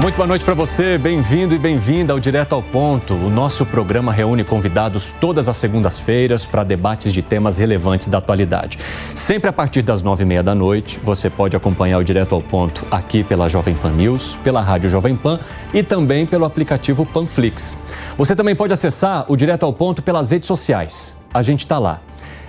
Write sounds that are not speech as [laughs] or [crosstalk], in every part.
Muito boa noite para você, bem-vindo e bem-vinda ao Direto ao Ponto. O nosso programa reúne convidados todas as segundas-feiras para debates de temas relevantes da atualidade. Sempre a partir das nove e meia da noite, você pode acompanhar o Direto ao Ponto aqui pela Jovem Pan News, pela Rádio Jovem Pan e também pelo aplicativo Panflix. Você também pode acessar o Direto ao Ponto pelas redes sociais. A gente está lá.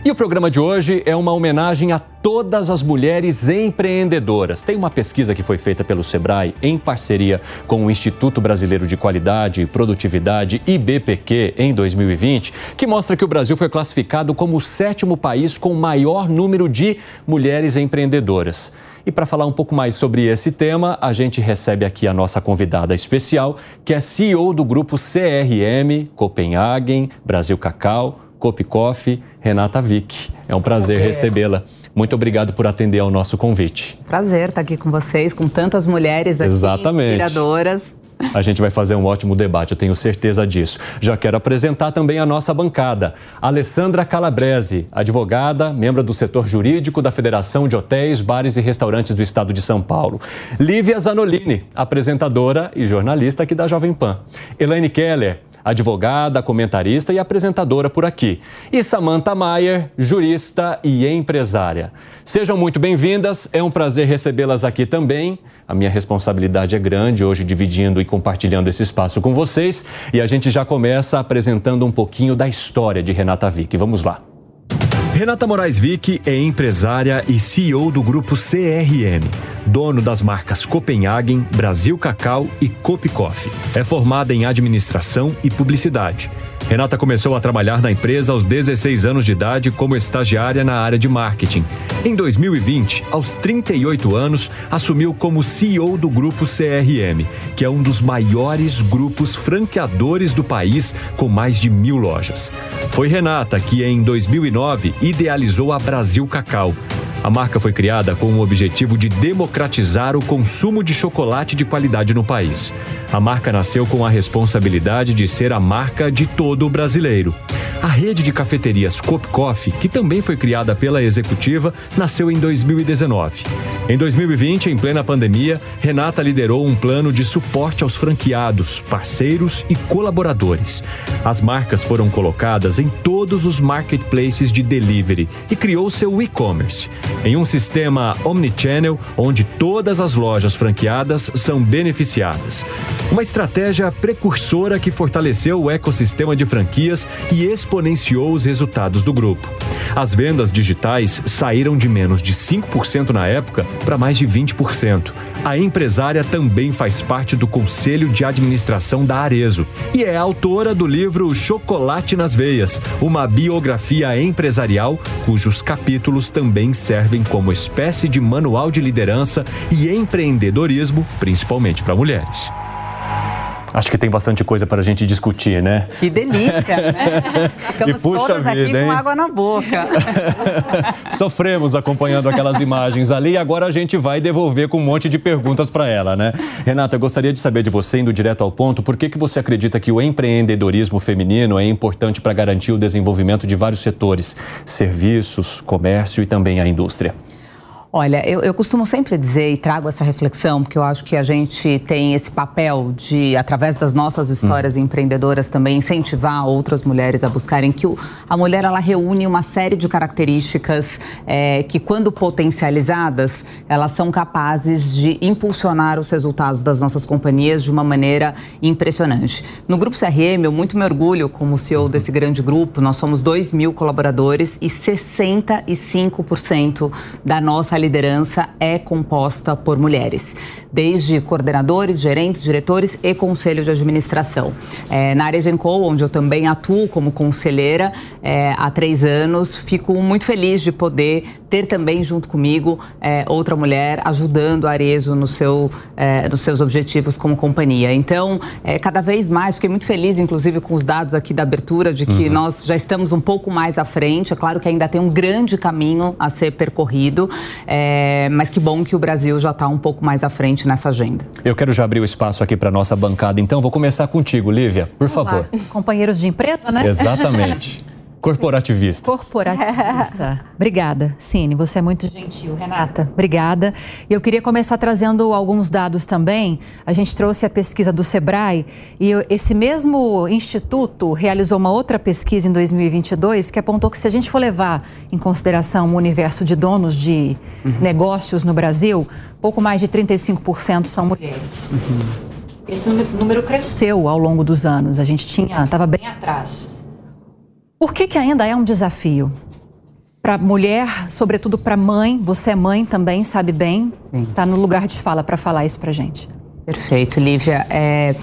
E o programa de hoje é uma homenagem a todas as mulheres empreendedoras. Tem uma pesquisa que foi feita pelo Sebrae em parceria com o Instituto Brasileiro de Qualidade e Produtividade, IBPQ, em 2020, que mostra que o Brasil foi classificado como o sétimo país com maior número de mulheres empreendedoras. E para falar um pouco mais sobre esse tema, a gente recebe aqui a nossa convidada especial, que é CEO do grupo CRM Copenhagen Brasil Cacau Copi Coffee, Renata Vick. É um prazer recebê-la. Muito obrigado por atender ao nosso convite. Prazer estar aqui com vocês, com tantas mulheres aqui Exatamente. inspiradoras. A gente vai fazer um ótimo debate, eu tenho certeza disso. Já quero apresentar também a nossa bancada. Alessandra Calabrese, advogada, membro do setor jurídico da Federação de Hotéis, Bares e Restaurantes do Estado de São Paulo. Lívia Zanolini, apresentadora e jornalista aqui da Jovem Pan. Elaine Keller, advogada, comentarista e apresentadora por aqui. E Samantha Maier, jurista e empresária. Sejam muito bem-vindas, é um prazer recebê-las aqui também. A minha responsabilidade é grande hoje dividindo e compartilhando esse espaço com vocês. E a gente já começa apresentando um pouquinho da história de Renata Vick. Vamos lá. Renata Moraes Vick é empresária e CEO do grupo CRM, dono das marcas Copenhagen, Brasil Cacau e Copi Coffee. É formada em administração e publicidade. Renata começou a trabalhar na empresa aos 16 anos de idade como estagiária na área de marketing. Em 2020, aos 38 anos, assumiu como CEO do grupo CRM, que é um dos maiores grupos franqueadores do país, com mais de mil lojas. Foi Renata que, em 2009, idealizou a Brasil Cacau. A marca foi criada com o objetivo de democratizar o consumo de chocolate de qualidade no país. A marca nasceu com a responsabilidade de ser a marca de todo o brasileiro. A rede de cafeterias Cop Coffee, que também foi criada pela executiva, nasceu em 2019. Em 2020, em plena pandemia, Renata liderou um plano de suporte aos franqueados, parceiros e colaboradores. As marcas foram colocadas em todos os marketplaces de delivery e criou seu e-commerce, em um sistema omnichannel onde todas as lojas franqueadas são beneficiadas. Uma estratégia precursora que fortaleceu o ecossistema de franquias e exponenciou os resultados do grupo. As vendas digitais saíram de menos de 5% na época para mais de 20%. A empresária também faz parte do conselho de administração da Arezo e é autora do livro Chocolate nas Veias, uma biografia empresarial cujos capítulos também servem como espécie de manual de liderança e empreendedorismo, principalmente para mulheres. Acho que tem bastante coisa para a gente discutir, né? Que delícia, né? [laughs] Ficamos E puxa aqui vida, hein? com água na boca. [laughs] Sofremos acompanhando aquelas imagens ali e agora a gente vai devolver com um monte de perguntas para ela, né? Renata, eu gostaria de saber de você, indo direto ao ponto, por que, que você acredita que o empreendedorismo feminino é importante para garantir o desenvolvimento de vários setores, serviços, comércio e também a indústria? Olha, eu, eu, costumo sempre dizer e trago essa reflexão, porque eu acho que a gente tem esse papel de, através das nossas histórias hum. empreendedoras, também incentivar outras mulheres a buscarem que o, a mulher ela reúne uma série de características é, que, quando potencializadas, elas são capazes de impulsionar os resultados das nossas companhias de uma maneira impressionante. No Grupo CRM, eu muito me orgulho como CEO desse grande grupo, nós somos 2 mil colaboradores e 65% da nossa liderança é composta por mulheres, desde coordenadores, gerentes, diretores e conselho de administração. É, na área Genco, onde eu também atuo como conselheira é, há três anos, fico muito feliz de poder ter também junto comigo é, outra mulher ajudando a Arezo no seu, é, nos seus objetivos como companhia. Então, é, cada vez mais, fiquei muito feliz, inclusive, com os dados aqui da abertura, de que uhum. nós já estamos um pouco mais à frente. É claro que ainda tem um grande caminho a ser percorrido. É, mas que bom que o Brasil já está um pouco mais à frente nessa agenda. Eu quero já abrir o espaço aqui para nossa bancada, então vou começar contigo, Lívia, por Vamos favor. Lá. Companheiros de empresa, né? Exatamente. [laughs] Corporativistas. Corporativista. [laughs] Obrigada, Cine. Você é muito gentil, Renata. Obrigada. Eu queria começar trazendo alguns dados também. A gente trouxe a pesquisa do Sebrae e esse mesmo instituto realizou uma outra pesquisa em 2022 que apontou que se a gente for levar em consideração o universo de donos de uhum. negócios no Brasil, pouco mais de 35% são mulheres. Uhum. Esse número cresceu ao longo dos anos. A gente tinha, estava bem atrás. Por que, que ainda é um desafio? Para mulher, sobretudo para mãe, você é mãe também, sabe bem, está no lugar de fala para falar isso para gente. Perfeito, Lívia. É,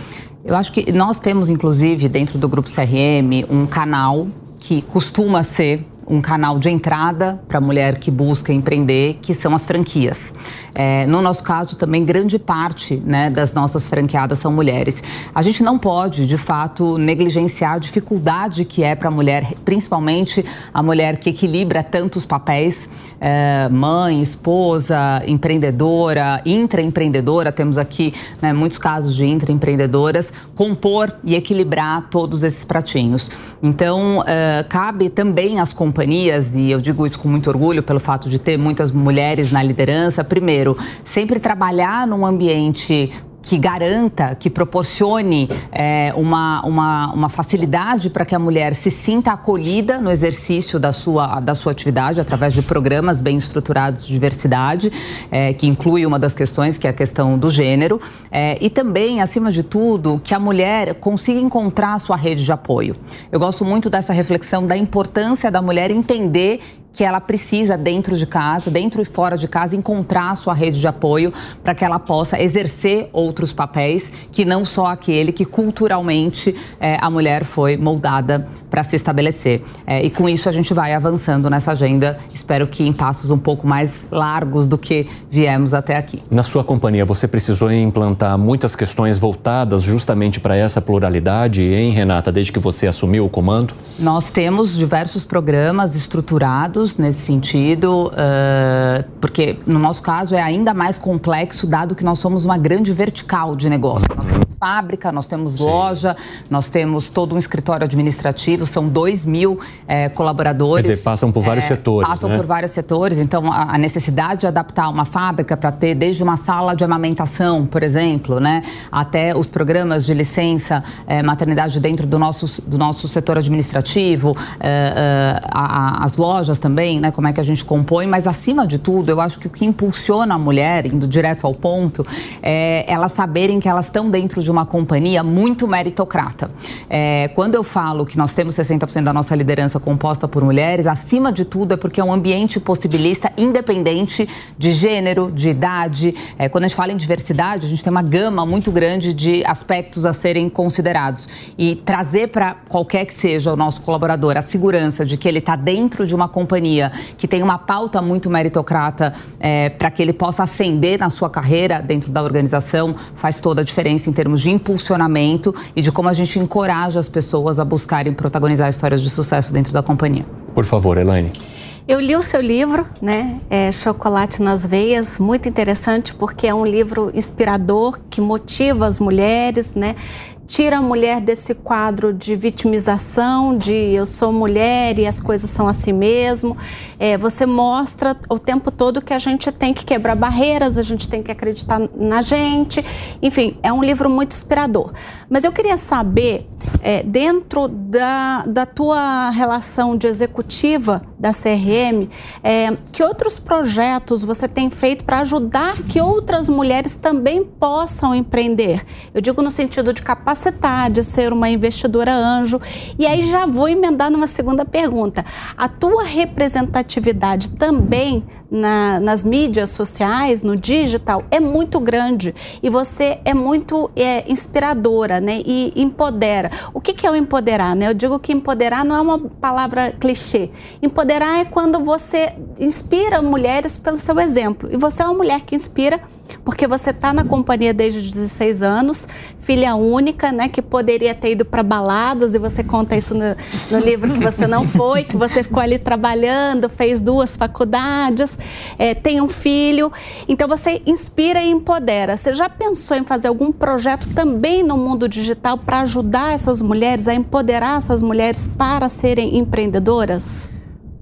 eu acho que nós temos, inclusive, dentro do Grupo CRM, um canal que costuma ser um canal de entrada para a mulher que busca empreender, que são as franquias. É, no nosso caso, também grande parte né, das nossas franqueadas são mulheres. A gente não pode, de fato, negligenciar a dificuldade que é para a mulher, principalmente a mulher que equilibra tantos papéis, é, mãe, esposa, empreendedora, intraempreendedora, temos aqui né, muitos casos de intraempreendedoras, compor e equilibrar todos esses pratinhos. Então, uh, cabe também às companhias, e eu digo isso com muito orgulho pelo fato de ter muitas mulheres na liderança, primeiro, sempre trabalhar num ambiente que garanta, que proporcione é, uma, uma, uma facilidade para que a mulher se sinta acolhida no exercício da sua, da sua atividade, através de programas bem estruturados de diversidade, é, que inclui uma das questões, que é a questão do gênero, é, e também, acima de tudo, que a mulher consiga encontrar a sua rede de apoio. Eu gosto muito dessa reflexão da importância da mulher entender que ela precisa, dentro de casa, dentro e fora de casa, encontrar a sua rede de apoio para que ela possa exercer outros papéis que não só aquele que culturalmente é, a mulher foi moldada para se estabelecer. É, e com isso a gente vai avançando nessa agenda, espero que em passos um pouco mais largos do que viemos até aqui. Na sua companhia, você precisou implantar muitas questões voltadas justamente para essa pluralidade, hein, Renata, desde que você assumiu o comando? Nós temos diversos programas estruturados nesse sentido, uh, porque no nosso caso é ainda mais complexo, dado que nós somos uma grande vertical de negócio. Nós temos fábrica, nós temos Sim. loja, nós temos todo um escritório administrativo, são 2 mil é, colaboradores. Quer dizer, passam por vários é, setores. Passam né? por vários setores, então a, a necessidade de adaptar uma fábrica para ter desde uma sala de amamentação, por exemplo, né, até os programas de licença é, maternidade dentro do nosso, do nosso setor administrativo, a, a, as lojas também, né, como é que a gente compõe, mas acima de tudo, eu acho que o que impulsiona a mulher, indo direto ao ponto, é elas saberem que elas estão dentro de uma companhia muito meritocrata. É, quando eu falo que nós temos 60% da nossa liderança composta por mulheres, acima de tudo é porque é um ambiente possibilista independente de gênero, de idade. É, quando a gente fala em diversidade, a gente tem uma gama muito grande de aspectos a serem considerados. E trazer para qualquer que seja o nosso colaborador a segurança de que ele está dentro de uma companhia que tem uma pauta muito meritocrata é, para que ele possa ascender na sua carreira dentro da organização faz toda a diferença em termos termos de impulsionamento e de como a gente encoraja as pessoas a buscarem protagonizar histórias de sucesso dentro da companhia. Por favor, Elaine. Eu li o seu livro, né? É Chocolate nas Veias, muito interessante porque é um livro inspirador que motiva as mulheres, né? Tira a mulher desse quadro de vitimização, de eu sou mulher e as coisas são assim mesmo. É, você mostra o tempo todo que a gente tem que quebrar barreiras, a gente tem que acreditar na gente. Enfim, é um livro muito inspirador. Mas eu queria saber, é, dentro da, da tua relação de executiva da CRM, é, que outros projetos você tem feito para ajudar que outras mulheres também possam empreender? Eu digo no sentido de capacitar, de ser uma investidora anjo. E aí já vou emendar numa segunda pergunta. A tua representatividade também na, nas mídias sociais, no digital, é muito grande e você é muito é, inspiradora né? e empodera. O que, que é o empoderar? Né? Eu digo que empoderar não é uma palavra clichê. Empoderar é quando você inspira mulheres pelo seu exemplo. E você é uma mulher que inspira porque você está na companhia desde os 16 anos, filha única, né, que poderia ter ido para baladas, e você conta isso no, no, livro que você não foi, que você ficou ali trabalhando, fez duas faculdades, é, tem um filho. Então você inspira e empodera. Você já pensou em fazer algum projeto também no mundo digital para ajudar essas mulheres, a empoderar essas mulheres para serem empreendedoras?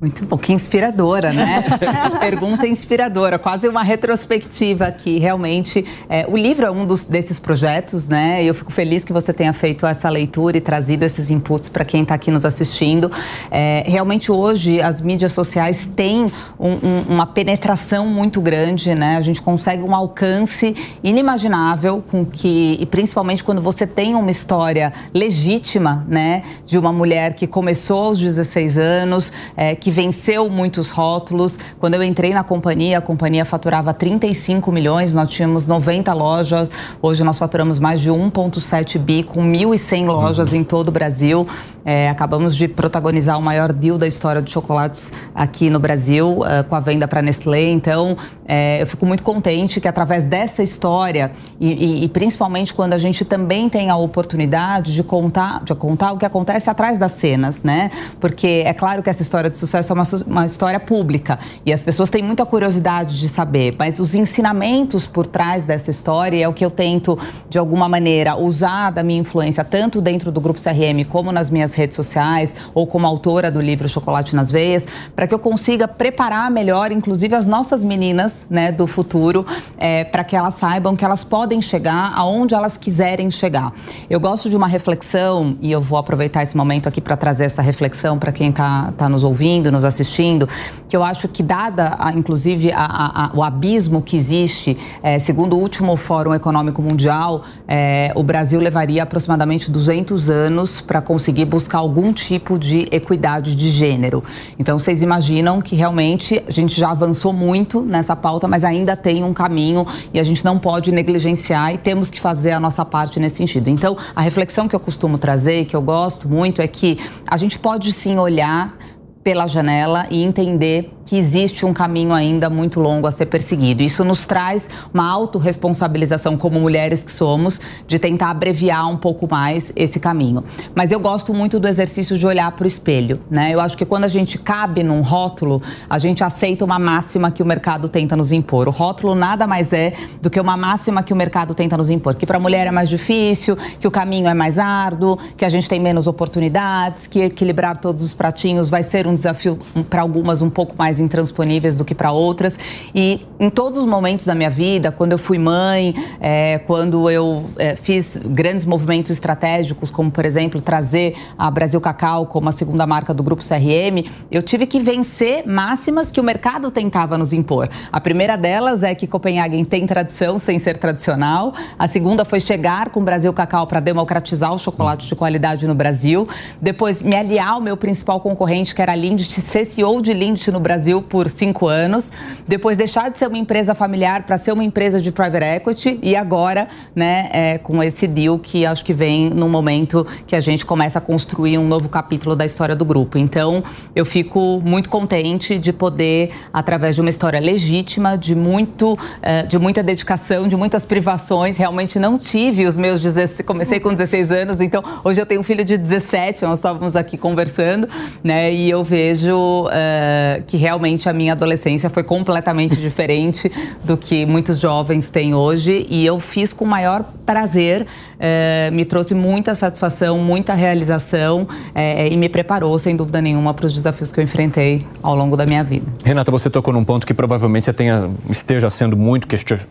Muito bom, que inspiradora, né? [laughs] Pergunta inspiradora, quase uma retrospectiva aqui. Realmente, é, o livro é um dos, desses projetos, né? Eu fico feliz que você tenha feito essa leitura e trazido esses inputs para quem está aqui nos assistindo. É, realmente, hoje, as mídias sociais têm um, um, uma penetração muito grande, né? A gente consegue um alcance inimaginável com que, e principalmente quando você tem uma história legítima, né? De uma mulher que começou aos 16 anos, é, que venceu muitos rótulos. Quando eu entrei na companhia, a companhia faturava 35 milhões, nós tínhamos 90 lojas. Hoje nós faturamos mais de 1,7 bi, com 1.100 lojas em todo o Brasil. É, acabamos de protagonizar o maior deal da história de chocolates aqui no Brasil, uh, com a venda para Nestlé. Então, é, eu fico muito contente que através dessa história, e, e, e, principalmente quando a gente também tem a oportunidade de contar, de contar o que acontece atrás das cenas, né? Porque é claro que essa história de sucesso é uma, uma história pública e as pessoas têm muita curiosidade de saber, mas os ensinamentos por trás dessa história é o que eu tento, de alguma maneira, usar da minha influência, tanto dentro do Grupo CRM como nas minhas redes sociais ou como autora do livro Chocolate nas Veias, para que eu consiga preparar melhor, inclusive as nossas meninas né, do futuro, é, para que elas saibam que elas podem chegar aonde elas quiserem chegar. Eu gosto de uma reflexão, e eu vou aproveitar esse momento aqui para trazer essa reflexão para quem está tá nos ouvindo, nos assistindo, que eu acho que, dada, a, inclusive, a, a, o abismo que existe, é, segundo o último Fórum Econômico Mundial, é, o Brasil levaria aproximadamente 200 anos para conseguir buscar algum tipo de equidade de gênero. Então, vocês imaginam que realmente a gente já avançou muito nessa pauta, mas ainda tem um caminho e a gente não pode negligenciar e temos que fazer a nossa parte nesse sentido. Então, a reflexão que eu costumo trazer que eu gosto muito é que a gente pode sim olhar pela janela e entender que existe um caminho ainda muito longo a ser perseguido. Isso nos traz uma autorresponsabilização como mulheres que somos de tentar abreviar um pouco mais esse caminho. Mas eu gosto muito do exercício de olhar para o espelho, né? Eu acho que quando a gente cabe num rótulo, a gente aceita uma máxima que o mercado tenta nos impor. O rótulo nada mais é do que uma máxima que o mercado tenta nos impor, que para a mulher é mais difícil, que o caminho é mais árduo, que a gente tem menos oportunidades, que equilibrar todos os pratinhos vai ser um desafio para algumas um pouco mais mais intransponíveis do que para outras. E em todos os momentos da minha vida, quando eu fui mãe, é, quando eu é, fiz grandes movimentos estratégicos, como por exemplo trazer a Brasil Cacau como a segunda marca do grupo CRM, eu tive que vencer máximas que o mercado tentava nos impor. A primeira delas é que Copenhagen tem tradição sem ser tradicional. A segunda foi chegar com o Brasil Cacau para democratizar o chocolate de qualidade no Brasil. Depois, me aliar ao meu principal concorrente, que era a Lindt, CEO de Lindt no Brasil Brasil por cinco anos, depois deixar de ser uma empresa familiar para ser uma empresa de private equity e agora, né, é, com esse deal que acho que vem num momento que a gente começa a construir um novo capítulo da história do grupo. Então, eu fico muito contente de poder, através de uma história legítima, de muito, é, de muita dedicação, de muitas privações, realmente não tive os meus 16, comecei com 16 anos, então hoje eu tenho um filho de 17, nós estávamos aqui conversando, né, e eu vejo uh, que realmente realmente a minha adolescência foi completamente [laughs] diferente do que muitos jovens têm hoje e eu fiz com o maior prazer é, me trouxe muita satisfação, muita realização é, e me preparou, sem dúvida nenhuma, para os desafios que eu enfrentei ao longo da minha vida. Renata, você tocou num ponto que provavelmente você tenha, esteja sendo muito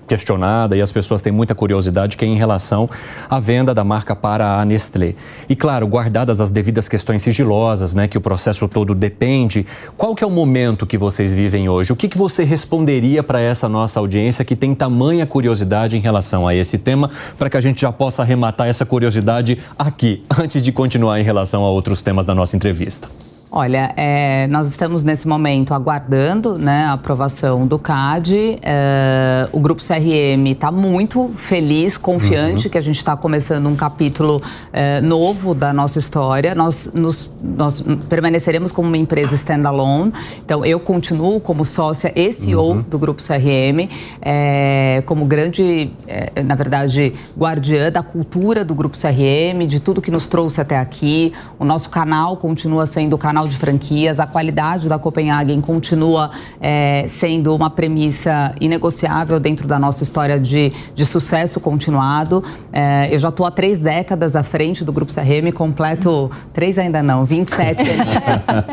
questionada e as pessoas têm muita curiosidade, que é em relação à venda da marca para a Nestlé. E claro, guardadas as devidas questões sigilosas, né, que o processo todo depende, qual que é o momento que vocês vivem hoje? O que, que você responderia para essa nossa audiência que tem tamanha curiosidade em relação a esse tema, para que a gente já possa arrematar matar essa curiosidade aqui, [laughs] antes de continuar em relação a outros temas da nossa entrevista? Olha, é, nós estamos nesse momento aguardando né, a aprovação do CAD. É, o Grupo CRM está muito feliz, confiante uhum. que a gente está começando um capítulo é, novo da nossa história. Nós, nos, nós permaneceremos como uma empresa standalone. Então, eu continuo como sócia e CEO uhum. do Grupo CRM, é, como grande, é, na verdade, guardiã da cultura do Grupo CRM, de tudo que nos trouxe até aqui. O nosso canal continua sendo o canal de franquias, a qualidade da Copenhagen continua é, sendo uma premissa inegociável dentro da nossa história de, de sucesso continuado. É, eu já estou há três décadas à frente do Grupo CRM, completo, três ainda não, 27.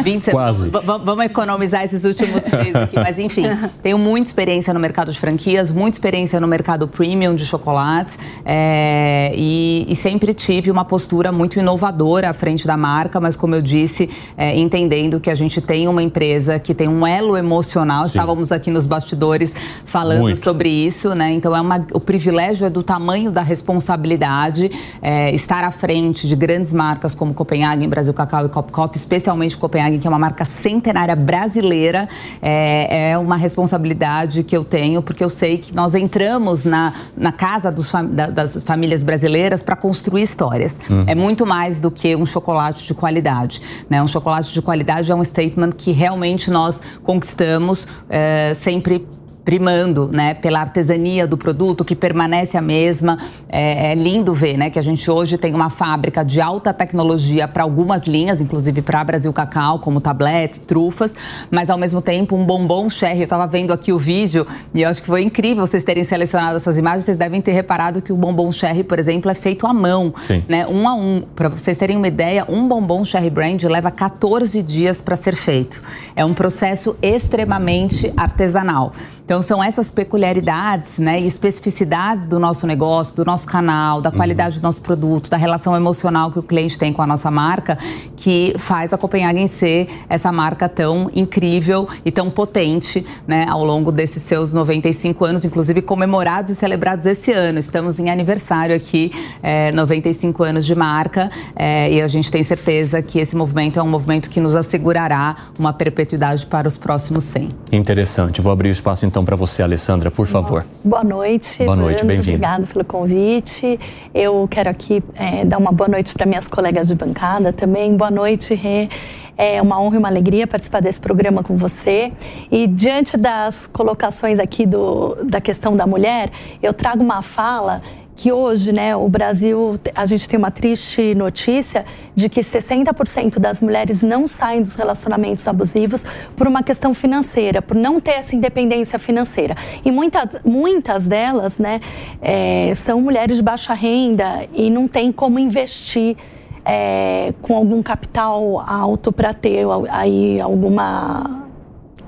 27 [laughs] Quase. Vamos economizar esses últimos três aqui, mas enfim, tenho muita experiência no mercado de franquias, muita experiência no mercado premium de chocolates é, e, e, sempre tive uma postura muito inovadora à frente da marca, mas como eu disse, é, entendendo que a gente tem uma empresa que tem um elo emocional. Sim. Estávamos aqui nos bastidores falando Muito. sobre isso, né? Então é uma, o privilégio é do tamanho da responsabilidade é, estar à frente de grandes marcas como Copenhagen, Brasil Cacau e Copcoff, especialmente Copenhagen, que é uma marca centenária brasileira. É, é uma responsabilidade que eu tenho porque eu sei que nós entramos na, na casa dos, da, das famílias brasileiras para construir histórias. Uhum. É muito mais do que um chocolate de qualidade, né? Um chocolate de qualidade é um statement que realmente nós conquistamos é, sempre primando, né, pela artesania do produto que permanece a mesma. É, é, lindo ver, né, que a gente hoje tem uma fábrica de alta tecnologia para algumas linhas, inclusive para Brasil Cacau, como tabletes, trufas, mas ao mesmo tempo um bombom cherry. Eu estava vendo aqui o vídeo e eu acho que foi incrível vocês terem selecionado essas imagens. Vocês devem ter reparado que o bombom cherry, por exemplo, é feito à mão, Sim. né, um a um. Para vocês terem uma ideia, um bombom cherry brand leva 14 dias para ser feito. É um processo extremamente artesanal. Então, são essas peculiaridades né, e especificidades do nosso negócio, do nosso canal, da qualidade uhum. do nosso produto, da relação emocional que o cliente tem com a nossa marca, que faz a Copenhagen ser essa marca tão incrível e tão potente né, ao longo desses seus 95 anos, inclusive comemorados e celebrados esse ano. Estamos em aniversário aqui, é, 95 anos de marca, é, e a gente tem certeza que esse movimento é um movimento que nos assegurará uma perpetuidade para os próximos 100. Interessante. Vou abrir o espaço então para você, Alessandra, por favor. Boa noite. Boa noite, bem-vinda. Obrigado pelo convite. Eu quero aqui é, dar uma boa noite para minhas colegas de bancada também. Boa noite, Rê. É uma honra e uma alegria participar desse programa com você. E diante das colocações aqui do, da questão da mulher, eu trago uma fala que hoje, né, o Brasil, a gente tem uma triste notícia de que 60% das mulheres não saem dos relacionamentos abusivos por uma questão financeira, por não ter essa independência financeira. E muitas, muitas delas, né, é, são mulheres de baixa renda e não tem como investir é, com algum capital alto para ter aí alguma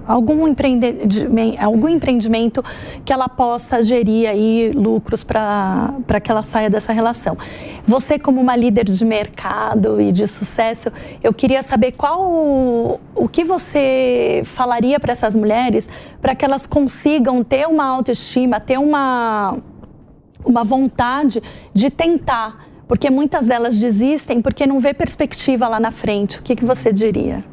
algum empreendimento, algum empreendimento que ela possa gerir aí lucros para que ela saia dessa relação. Você como uma líder de mercado e de sucesso, eu queria saber qual o, o que você falaria para essas mulheres para que elas consigam ter uma autoestima, ter uma uma vontade de tentar, porque muitas delas desistem porque não vê perspectiva lá na frente. O que, que você diria?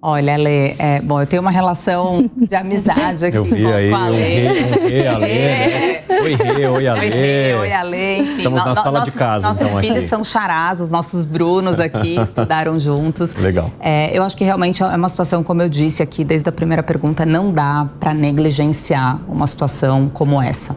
Olha, Lê, é, bom, eu tenho uma relação de [laughs] amizade aqui eu vi com, aí, com a Lê. Oi, Ale, né? Oi, Rê, oi, Ale. Oi, Ale. Estamos na no, sala nossos, de casa, nossos então, filhos aqui. são charás, os nossos Brunos aqui [laughs] estudaram juntos. Legal. É, eu acho que realmente é uma situação, como eu disse aqui desde a primeira pergunta, não dá para negligenciar uma situação como essa.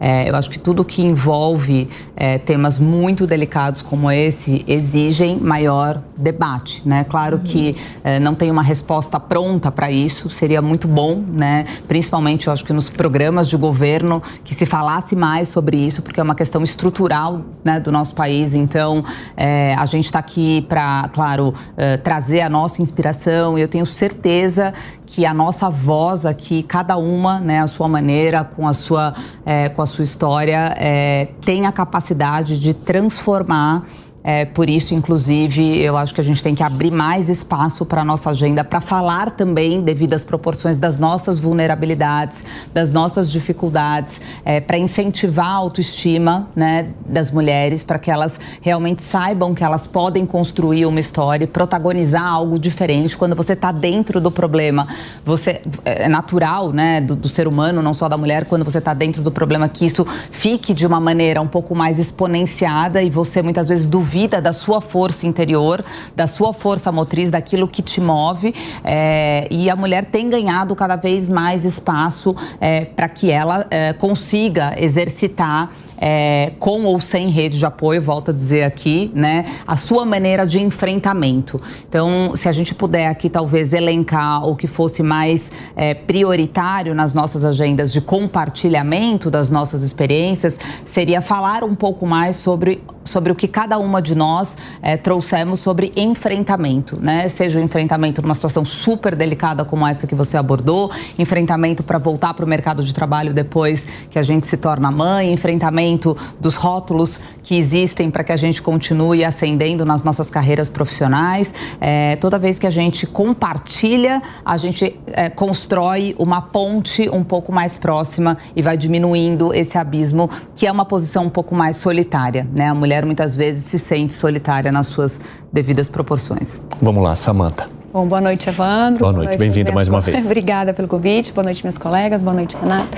É, eu acho que tudo que envolve é, temas muito delicados como esse exigem maior debate, né? Claro uhum. que é, não tem uma resposta pronta para isso, seria muito bom, né? Principalmente, eu acho que nos programas de governo que se falasse mais sobre isso, porque é uma questão estrutural né, do nosso país. Então, é, a gente está aqui para, claro, é, trazer a nossa inspiração e eu tenho certeza que a nossa voz aqui, cada uma, né, a sua maneira, com a sua, é, com a sua história, é, tem a capacidade de transformar é, por isso, inclusive, eu acho que a gente tem que abrir mais espaço para a nossa agenda para falar também, devido às proporções das nossas vulnerabilidades, das nossas dificuldades, é, para incentivar a autoestima né, das mulheres, para que elas realmente saibam que elas podem construir uma história e protagonizar algo diferente. Quando você está dentro do problema, você é natural né, do, do ser humano, não só da mulher, quando você está dentro do problema, que isso fique de uma maneira um pouco mais exponenciada e você muitas vezes duvida duvida da sua força interior, da sua força motriz, daquilo que te move. É, e a mulher tem ganhado cada vez mais espaço é, para que ela é, consiga exercitar é, com ou sem rede de apoio, volto a dizer aqui, né, a sua maneira de enfrentamento. Então, se a gente puder aqui talvez elencar o que fosse mais é, prioritário nas nossas agendas de compartilhamento das nossas experiências, seria falar um pouco mais sobre sobre o que cada uma de nós é, trouxemos sobre enfrentamento, né? Seja o enfrentamento numa situação super delicada como essa que você abordou, enfrentamento para voltar para o mercado de trabalho depois que a gente se torna mãe, enfrentamento dos rótulos que existem para que a gente continue ascendendo nas nossas carreiras profissionais. É, toda vez que a gente compartilha, a gente é, constrói uma ponte um pouco mais próxima e vai diminuindo esse abismo, que é uma posição um pouco mais solitária. Né? A mulher muitas vezes se sente solitária nas suas devidas proporções. Vamos lá, Samanta. Bom, boa noite, Evandro. Boa, boa noite, noite bem-vinda mais uma vez. [laughs] Obrigada pelo convite, boa noite, meus colegas, boa noite, Renata.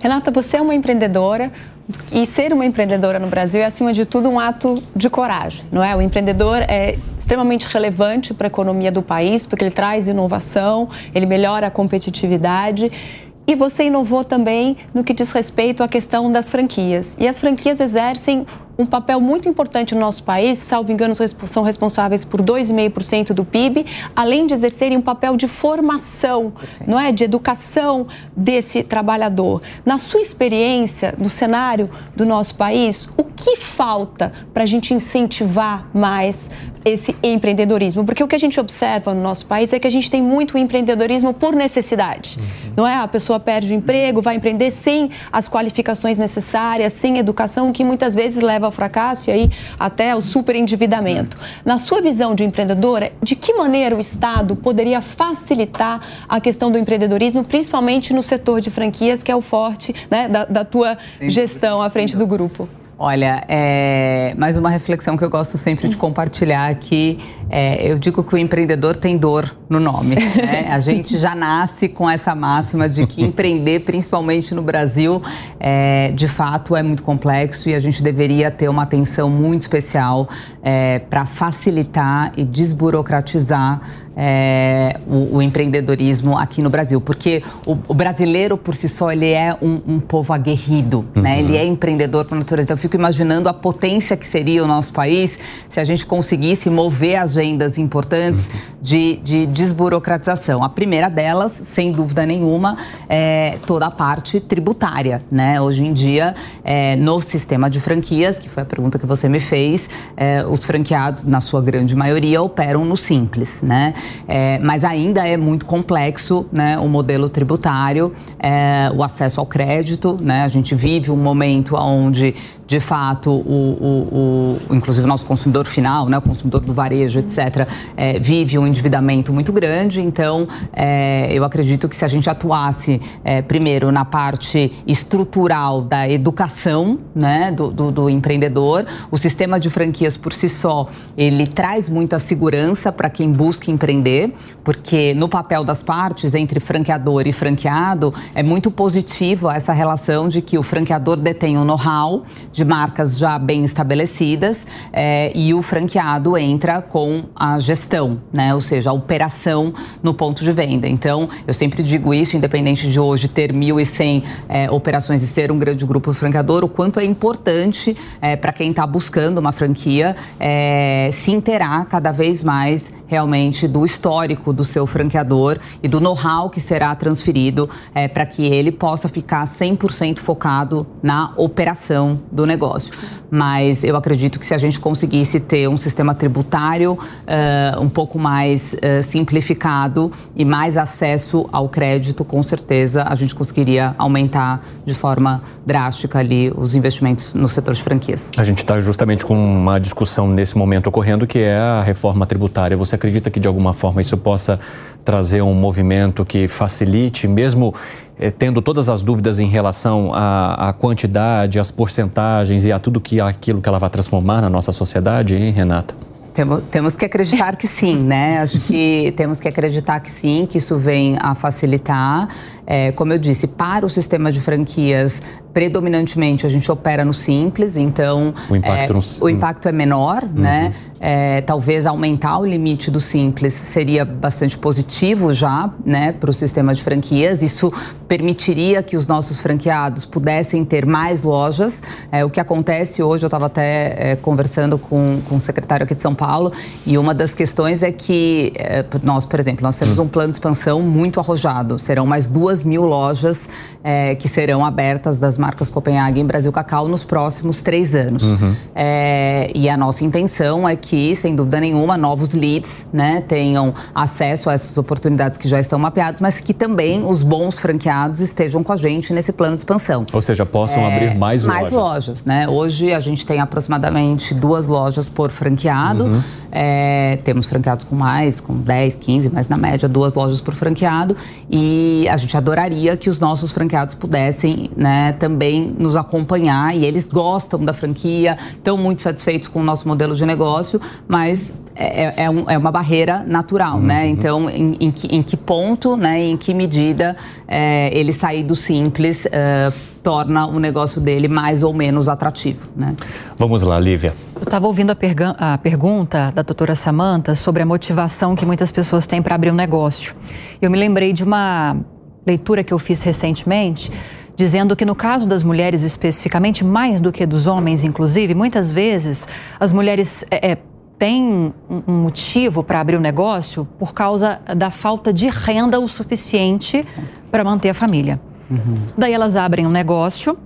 Renata, você é uma empreendedora, e ser uma empreendedora no Brasil é, acima de tudo, um ato de coragem, não é? O empreendedor é extremamente relevante para a economia do país, porque ele traz inovação, ele melhora a competitividade. E você inovou também no que diz respeito à questão das franquias. E as franquias exercem um papel muito importante no nosso país, salvo engano, são responsáveis por 2,5% do PIB, além de exercerem um papel de formação, Perfeito. não é, de educação desse trabalhador. Na sua experiência, no cenário do nosso país, o que falta para a gente incentivar mais esse empreendedorismo? Porque o que a gente observa no nosso país é que a gente tem muito empreendedorismo por necessidade, uhum. não é? A pessoa perde o emprego, vai empreender sem as qualificações necessárias, sem educação, que muitas vezes leva ao fracasso e aí até o superendividamento. Na sua visão de empreendedora, de que maneira o Estado poderia facilitar a questão do empreendedorismo, principalmente no setor de franquias, que é o forte né, da, da tua gestão à frente do grupo? Olha, é, mais uma reflexão que eu gosto sempre de compartilhar aqui. É, eu digo que o empreendedor tem dor no nome. Né? A gente já nasce com essa máxima de que empreender, principalmente no Brasil, é, de fato é muito complexo e a gente deveria ter uma atenção muito especial é, para facilitar e desburocratizar é, o, o, empreendedorismo aqui no Brasil, porque o, o, brasileiro por si só ele é um, um povo aguerrido, né? uhum. né? Ele é empreendedor por natureza. Então, eu fico imaginando a potência que seria o nosso país se a gente conseguisse mover agendas importantes uhum. de, de, desburocratização. A primeira delas, sem dúvida nenhuma, é toda a parte tributária, né? Hoje em dia, é, no sistema de franquias, que foi a pergunta que você me fez, é, os franqueados, na sua grande maioria, operam no simples, né? É, mas ainda é muito complexo né, o modelo tributário, é, o acesso ao crédito. Né? A gente vive um momento onde de fato, o, o, o, inclusive o nosso consumidor final, né, o consumidor do varejo, etc., é, vive um endividamento muito grande. Então, é, eu acredito que se a gente atuasse, é, primeiro, na parte estrutural da educação né, do, do, do, empreendedor, o sistema de franquias por si só, ele traz muita segurança para quem busca empreender, porque no papel das partes, entre franqueador e franqueado, é muito positivo essa relação de que o franqueador detém o know-how de marcas já bem estabelecidas é, e o franqueado entra com a gestão, né? Ou seja, a operação no ponto de venda. Então, eu sempre digo isso, independente de hoje ter 1.100 é, operações e ser um grande grupo franqueador, o quanto é importante é, para quem está buscando uma franquia é, se interar cada vez mais realmente do histórico do seu franqueador e do know-how que será transferido é, para que ele possa ficar 100% focado na operação do negócio. Mas eu acredito que se a gente conseguisse ter um sistema tributário uh, um pouco mais uh, simplificado e mais acesso ao crédito, com certeza a gente conseguiria aumentar de forma drástica ali os investimentos no setor de franquias. A gente está justamente com uma discussão nesse momento ocorrendo que é a reforma tributária. Você acredita que de alguma forma isso possa trazer um movimento que facilite, mesmo eh, tendo todas as dúvidas em relação à, à, quantidade, às porcentagens e a tudo que aquilo que ela vai transformar na nossa sociedade, hein, Renata? Temos, que acreditar que sim, né? Acho que temos que acreditar que sim, que isso vem a facilitar. É, como eu disse, para o sistema de franquias, predominantemente a gente opera no simples, então o impacto, é, no... o impacto é menor, uhum. né? É, talvez aumentar o limite do simples seria bastante positivo já, né, para o sistema de franquias. Isso permitiria que os nossos franqueados pudessem ter mais lojas. É, o que acontece hoje, eu estava até é, conversando com, com o secretário aqui de São Paulo, e uma das questões é que é, nós, por exemplo, nós temos um plano de expansão muito arrojado. Serão mais duas mil lojas é, que serão abertas das marcas Copenhague em Brasil Cacau nos próximos três anos. Uhum. É, e a nossa intenção é que, sem dúvida nenhuma, novos leads né, tenham acesso a essas oportunidades que já estão mapeadas, mas que também os bons franqueados estejam com a gente nesse plano de expansão. Ou seja, possam é, abrir mais, mais lojas. Mais lojas, né? Hoje a gente tem aproximadamente duas lojas por franqueado. Uhum. É, temos franqueados com mais, com 10, 15, mas na média duas lojas por franqueado. E a gente adoraria que os nossos franqueados pudessem né, também nos acompanhar. E eles gostam da franquia, estão muito satisfeitos com o nosso modelo de negócio, mas é, é, é um, é uma barreira natural, né? uhum. né? Então, em, em, que, em, que, ponto, né, em que medida é, ele sair do simples uh, torna o negócio dele mais ou menos atrativo, né? Vamos lá, Lívia. Eu estava ouvindo a, a, pergunta da doutora Samanta sobre a motivação que muitas pessoas têm para abrir um negócio. Eu me lembrei de uma leitura que eu fiz recentemente dizendo que no caso das mulheres especificamente, mais do que dos homens, inclusive, muitas vezes as mulheres é, é, têm um motivo para abrir o um negócio por causa da falta de renda o suficiente para manter a família. Uhum. Daí elas abrem um negócio,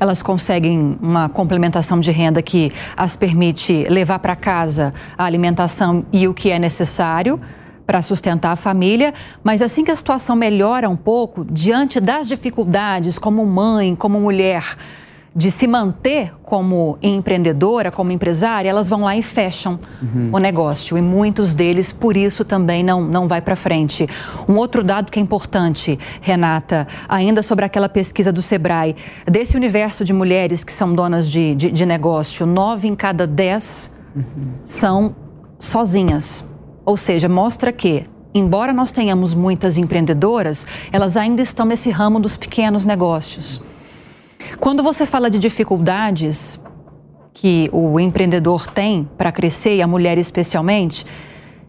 elas conseguem uma complementação de renda que as permite levar para casa a alimentação e o que é necessário para sustentar a família, mas assim que a situação melhora um pouco, diante das dificuldades como mãe, como mulher, de se manter como empreendedora, como empresária, elas vão lá e fecham uhum. o negócio. E muitos deles, por isso, também não, não vai para frente. Um outro dado que é importante, Renata, ainda sobre aquela pesquisa do Sebrae, desse universo de mulheres que são donas de, de, de negócio, nove em cada dez uhum. são sozinhas. Ou seja, mostra que, embora nós tenhamos muitas empreendedoras, elas ainda estão nesse ramo dos pequenos negócios. Quando você fala de dificuldades que o empreendedor tem para crescer, e a mulher especialmente,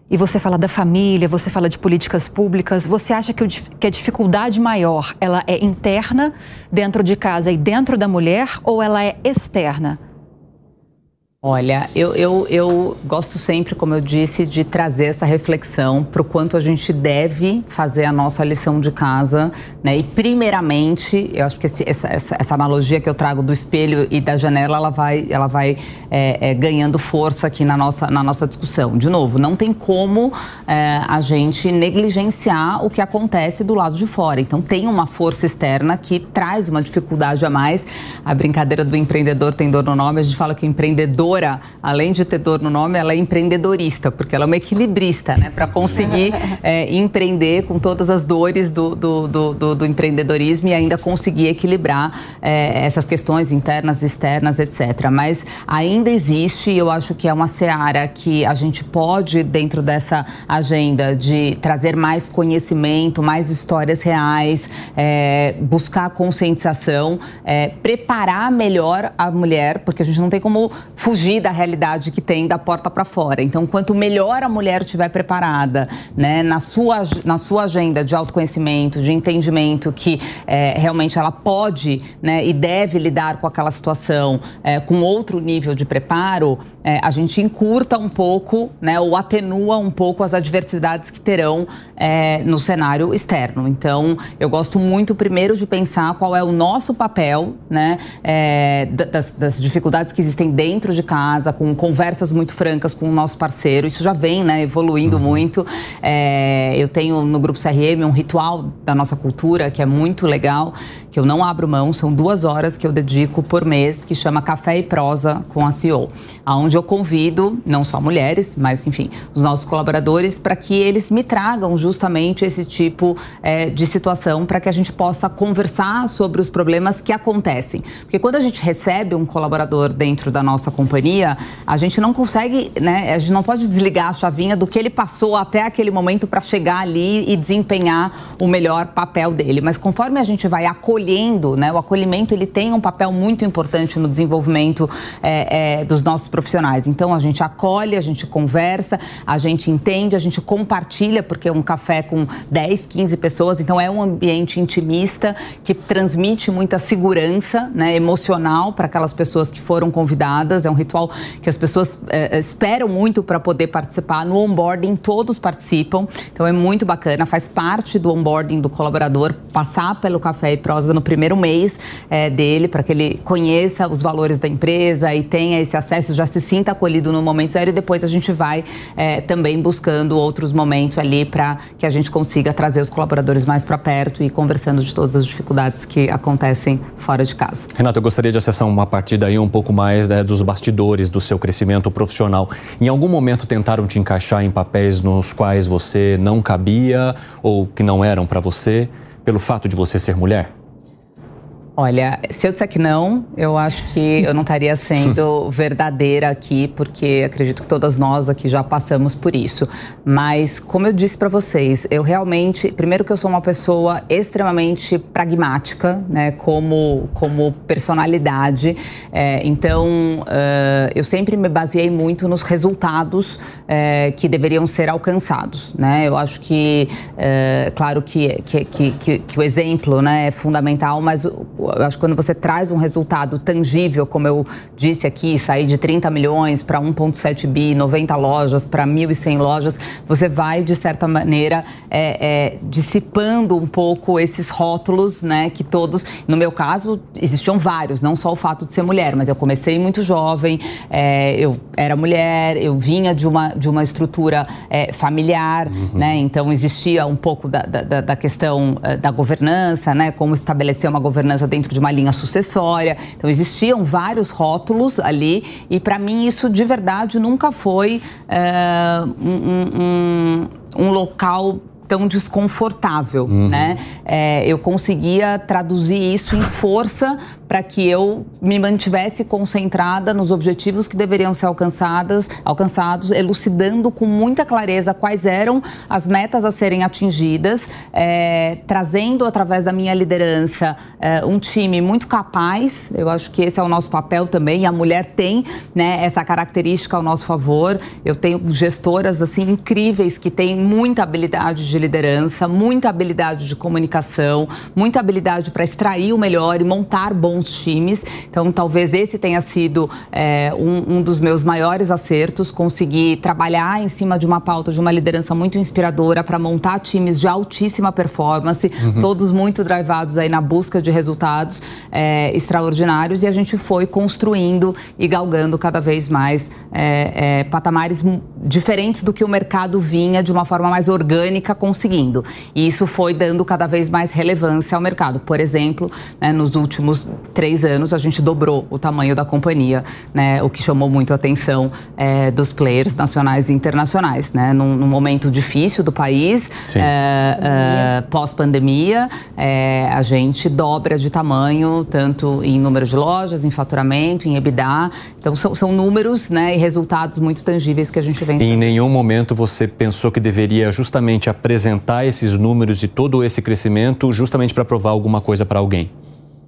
e você fala da família, você fala de políticas públicas, você acha que, o, que, a dificuldade maior ela é interna, dentro de casa e dentro da mulher, ou ela é externa? Olha, eu, eu, eu gosto sempre, como eu disse, de trazer essa reflexão para o quanto a gente deve fazer a nossa lição de casa, né? E primeiramente, eu acho que esse, essa, essa, essa, analogia que eu trago do espelho e da janela, ela vai, ela vai é, é, ganhando força aqui na nossa, na nossa discussão. De novo, não tem como é, a gente negligenciar o que acontece do lado de fora. Então, tem uma força externa que traz uma dificuldade a mais. A brincadeira do empreendedor tem dor no nome, a gente fala que o empreendedor empreendedora, além de ter dor no nome, ela é empreendedorista, porque ela é uma equilibrista, né? Para conseguir [laughs] é, empreender com todas as dores do, do, do, do, do empreendedorismo e ainda conseguir equilibrar é, essas questões internas, externas, etc. Mas ainda existe, eu acho que é uma seara que a gente pode, dentro dessa agenda de trazer mais conhecimento, mais histórias reais, é, buscar conscientização, é, preparar melhor a mulher, porque a gente não tem como fugir da realidade que tem da porta para fora. Então, quanto melhor a mulher estiver preparada, né, na sua, na sua agenda de autoconhecimento, de entendimento que é, realmente ela pode né, e deve lidar com aquela situação é, com outro nível de preparo, é, a gente encurta um pouco, né, ou atenua um pouco as adversidades que terão é, no cenário externo. Então, eu gosto muito, primeiro, de pensar qual é o nosso papel, né, é, das, das, dificuldades que existem dentro de casa, com conversas muito francas com o nosso parceiro. Isso já vem, né, evoluindo uhum. muito. É, eu tenho no Grupo CRM um ritual da nossa cultura que é muito legal, que eu não abro mão, são duas horas que eu dedico por mês, que chama Café e Prosa com a CEO, aonde eu convido não só mulheres, mas enfim, os nossos colaboradores para que eles me tragam justamente esse tipo é, de situação para que a gente possa conversar sobre os problemas que acontecem. Porque quando a gente recebe um colaborador dentro da nossa companhia, a gente não consegue, né, a gente não pode desligar a chavinha do que ele passou até aquele momento para chegar ali e desempenhar o melhor papel dele. Mas conforme a gente vai acolher acolhendo, né? O acolhimento ele tem um papel muito importante no desenvolvimento é, é, dos nossos profissionais. Então a gente acolhe, a gente conversa, a gente entende, a gente compartilha, porque é um café com 10, 15 pessoas, então é um ambiente intimista que transmite muita segurança né, emocional para aquelas pessoas que foram convidadas. É um ritual que as pessoas é, esperam muito para poder participar. No onboarding, todos participam, então é muito bacana, faz parte do onboarding do colaborador passar pelo café e prosa no primeiro mês é, dele, para que ele conheça os valores da empresa e tenha esse acesso, já se sinta acolhido no momento zero e depois a gente vai é, também buscando outros momentos ali para que a gente consiga trazer os colaboradores mais para perto e conversando de todas as dificuldades que acontecem fora de casa. Renata, eu gostaria de acessar uma partida aí um pouco mais né, dos bastidores do seu crescimento profissional. Em algum momento tentaram te encaixar em papéis nos quais você não cabia ou que não eram para você, pelo fato de você ser mulher? Olha, se eu disser que não, eu acho que eu não estaria sendo [laughs] verdadeira aqui, porque acredito que todas nós aqui já passamos por isso. Mas, como eu disse para vocês, eu realmente, primeiro que eu sou uma pessoa extremamente pragmática, né, como, como personalidade. É, então, uh, eu sempre me baseei muito nos resultados é, que deveriam ser alcançados, né? Eu acho que, é, claro que, que, que, que, o exemplo, né, é fundamental, mas acho que quando você traz um resultado tangível, como eu disse aqui, sair de 30 milhões para 1,7 bi, 90 lojas para 1.100 lojas, você vai, de certa maneira, é, é, dissipando um pouco esses rótulos, né? Que todos, no meu caso, existiam vários, não só o fato de ser mulher, mas eu comecei muito jovem, é, eu era mulher, eu vinha de uma, de uma estrutura é, familiar, uhum. né? Então existia um pouco da, da, da questão é, da governança, né? Como estabelecer uma governança dentro dentro de uma linha sucessória. Então, existiam vários rótulos ali, e para mim isso de verdade nunca foi é, um, um, um local tão desconfortável, uhum. né? É, eu conseguia traduzir isso em força para que eu me mantivesse concentrada nos objetivos que deveriam ser alcançadas, alcançados, elucidando com muita clareza quais eram as metas a serem atingidas, é, trazendo através da minha liderança é, um time muito capaz. Eu acho que esse é o nosso papel também. A mulher tem né, essa característica ao nosso favor. Eu tenho gestoras assim incríveis que têm muita habilidade de liderança, muita habilidade de comunicação, muita habilidade para extrair o melhor e montar bons bons times. Então, talvez esse tenha sido é, um, um, dos meus maiores acertos, conseguir trabalhar em cima de uma pauta de uma liderança muito inspiradora para montar times de altíssima performance, uhum. todos muito drivados aí na busca de resultados é, extraordinários e a gente foi construindo e galgando cada vez mais é, é patamares diferentes do que o mercado vinha de uma forma mais orgânica conseguindo. E isso foi dando cada vez mais relevância ao mercado. Por exemplo, né, nos últimos três anos, a gente dobrou o tamanho da companhia, né, o que chamou muito a atenção é, dos players nacionais e internacionais. Né, num, num momento difícil do país, é, é, pós-pandemia, é, a gente dobra de tamanho, tanto em número de lojas, em faturamento, em EBITDA. Então, são, são números né, e resultados muito tangíveis que a gente vem. Em nenhum momento você pensou que deveria justamente apresentar esses números e todo esse crescimento justamente para provar alguma coisa para alguém?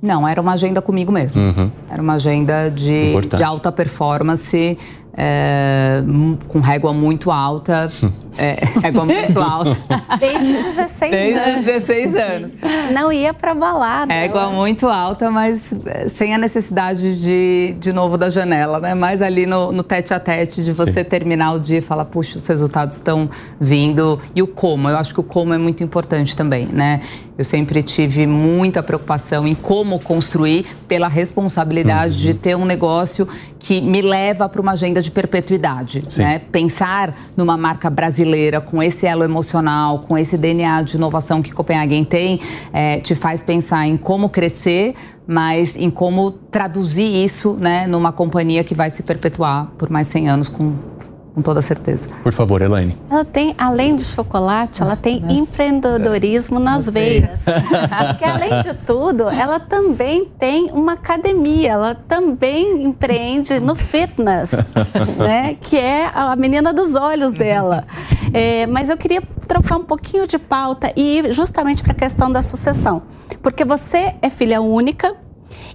Não, era uma agenda comigo mesmo. Uhum. Era uma agenda de, de alta performance é, com régua muito alta. É, [laughs] régua muito alta. Desde 16 Desde anos. 16 anos. Não ia pra balada. Régua muito alta, mas é, sem a necessidade de, de novo, da janela, né? Mais ali no, no tete a tete, de você Sim. terminar o dia e falar, puxa, os resultados estão vindo. E o como, eu acho que o como é muito importante também, né? Eu sempre tive muita preocupação em como construir pela responsabilidade uhum. de ter um negócio que me leva para uma agenda de perpetuidade. Né? Pensar numa marca brasileira com esse elo emocional, com esse DNA de inovação que Copenhagen tem, é, te faz pensar em como crescer, mas em como traduzir isso né, numa companhia que vai se perpetuar por mais 100 anos com com toda certeza. Por favor, Elaine. Ela tem, além de chocolate, ela tem Nossa. empreendedorismo nas veias. [laughs] Porque, além de tudo, ela também tem uma academia, ela também empreende no fitness, [laughs] né? Que é a menina dos olhos dela. É, mas eu queria trocar um pouquinho de pauta e ir justamente para a questão da sucessão. Porque você é filha única,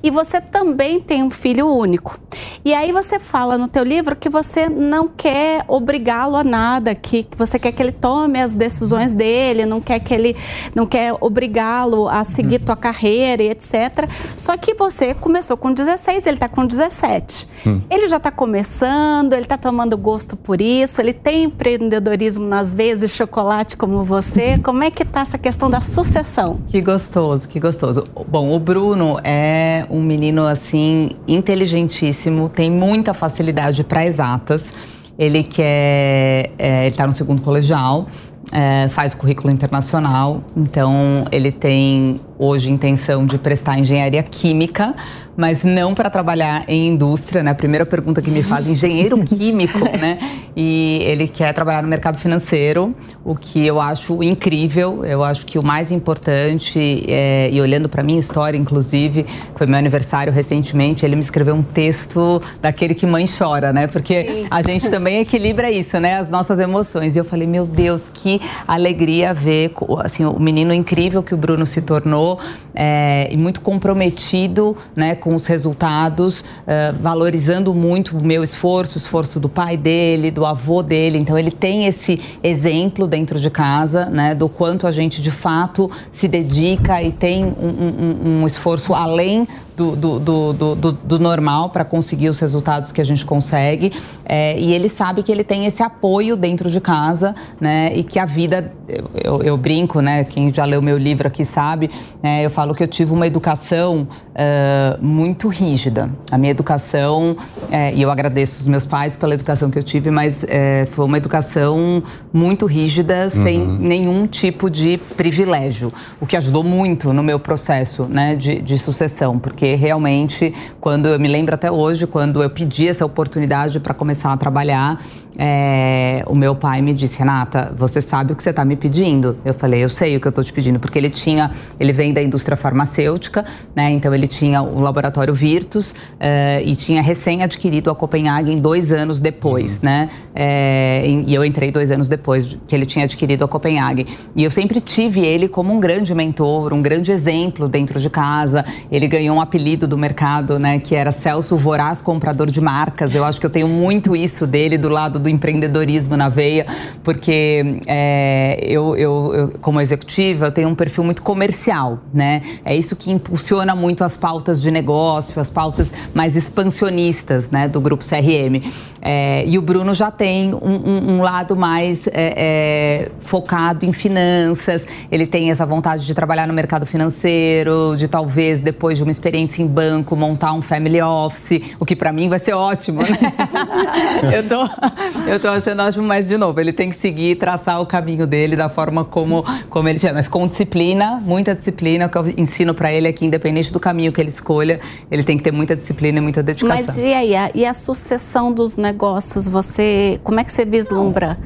e você também tem um filho único. E aí você fala no teu livro que você não quer obrigá-lo a nada, que, que você quer que ele tome as decisões dele, não quer que ele não quer obrigá-lo a seguir tua carreira e etc. Só que você começou com 16, ele está com 17. Hum. Ele já está começando, ele está tomando gosto por isso, ele tem empreendedorismo nas de chocolate como você. Como é que está essa questão da sucessão? Que gostoso, que gostoso. Bom, o Bruno é um menino assim inteligentíssimo, tem muita facilidade para exatas. Ele quer, é, ele está no segundo colegial, é, faz currículo internacional, então ele tem hoje intenção de prestar engenharia química, mas não para trabalhar em indústria, né? A primeira pergunta que me faz, [laughs] engenheiro químico, né? E ele quer trabalhar no mercado financeiro, o que eu acho incrível. Eu acho que o mais importante, é, e olhando para minha história, inclusive, foi meu aniversário recentemente, ele me escreveu um texto daquele que mãe chora, né? Porque Sim. a gente também equilibra isso, né? As nossas emoções. E eu falei, meu Deus, que alegria ver assim, o menino incrível que o Bruno se tornou é, e muito comprometido, né? Com os resultados, uh, valorizando muito o meu esforço, o esforço do pai dele, do avô dele. Então, ele tem esse exemplo dentro de casa, né, do quanto a gente de fato se dedica e tem um, um, um esforço além do, do, do, do, do normal para conseguir os resultados que a gente consegue. É, e ele sabe que ele tem esse apoio dentro de casa, né? E que a vida, eu, eu, eu brinco, né? Quem já leu meu livro aqui sabe, né, eu falo que eu tive uma educação uh, muito rígida. A minha educação, é, e eu agradeço os meus pais pela educação que eu tive, mas é, foi uma educação muito rígida, uhum. sem nenhum tipo de privilégio, o que ajudou muito no meu processo né, de, de sucessão, porque porque realmente, quando eu me lembro até hoje, quando eu pedi essa oportunidade para começar a trabalhar, é, o meu pai me disse, Renata, você sabe o que você está me pedindo? Eu falei, eu sei o que eu estou te pedindo, porque ele tinha, ele vem da indústria farmacêutica, né? Então ele tinha o laboratório Virtus é, e tinha recém adquirido a Copenhagen dois anos depois, uhum. né? É, e eu entrei dois anos depois que ele tinha adquirido a Copenhagen. E eu sempre tive ele como um grande mentor, um grande exemplo dentro de casa. Ele ganhou um apelido do mercado, né? Que era Celso Voraz Comprador de Marcas. Eu acho que eu tenho muito isso dele do lado do empreendedorismo na veia, porque é, eu, eu, eu, como executiva, eu tenho um perfil muito comercial, né? É isso que impulsiona muito as pautas de negócio, as pautas mais expansionistas, né, do grupo CRM. É, e o Bruno já tem um, um, um lado mais é, é, focado em finanças, ele tem essa vontade de trabalhar no mercado financeiro, de talvez, depois de uma experiência em banco, montar um family office, o que para mim vai ser ótimo, né? [laughs] eu tô, eu tô achando ótimo, mas de novo, ele tem que seguir, traçar o caminho dele da forma como, como ele tiver, mas com disciplina, muita disciplina, o que eu ensino para ele aqui, independente do caminho que ele escolha, ele tem que ter muita disciplina e muita dedicação. Mas e aí, a, e a sucessão dos negócios, você, como é que você vislumbra?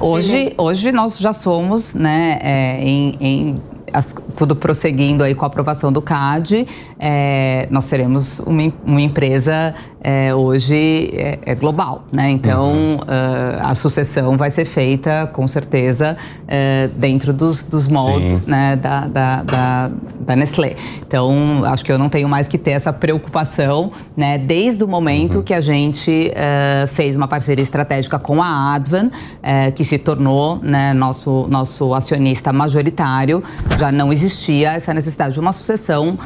Hoje, hoje nós já somos, né, é, em, em as, tudo prosseguindo aí com a aprovação do CAD, é, nós seremos uma, uma empresa é, hoje é, é, global, né? Então uhum. uh, a sucessão vai ser feita com certeza uh, dentro dos, dos moldes né, da, da, da, da, Nestlé. Então acho que eu não tenho mais que ter essa preocupação, né? Desde o momento uhum. que a gente uh, fez uma parceria estratégica com a Advan, que se tornou né, nosso nosso acionista majoritário, já não existia essa necessidade de uma sucessão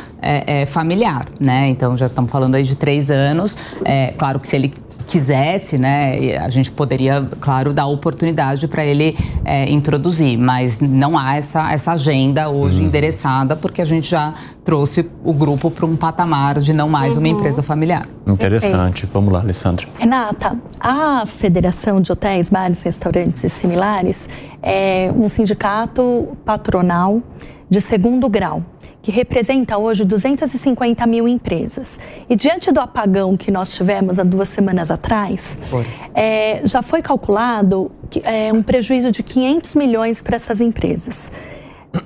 familiar, né? Então já estamos falando aí de três anos. É, claro que se ele quisesse, né, a gente poderia, claro, dar oportunidade para ele é, introduzir, mas não há essa, essa agenda hoje uhum. endereçada, porque a gente já trouxe o grupo para um patamar de não mais uhum. uma empresa familiar. Interessante. Perfeito. Vamos lá, Alessandra. Renata, a Federação de Hotéis, Bares, Restaurantes e Similares é um sindicato patronal de segundo grau que representa hoje 250 mil empresas. E diante do apagão que nós tivemos há duas semanas atrás, é, já foi calculado que, é, um prejuízo de 500 milhões para essas empresas.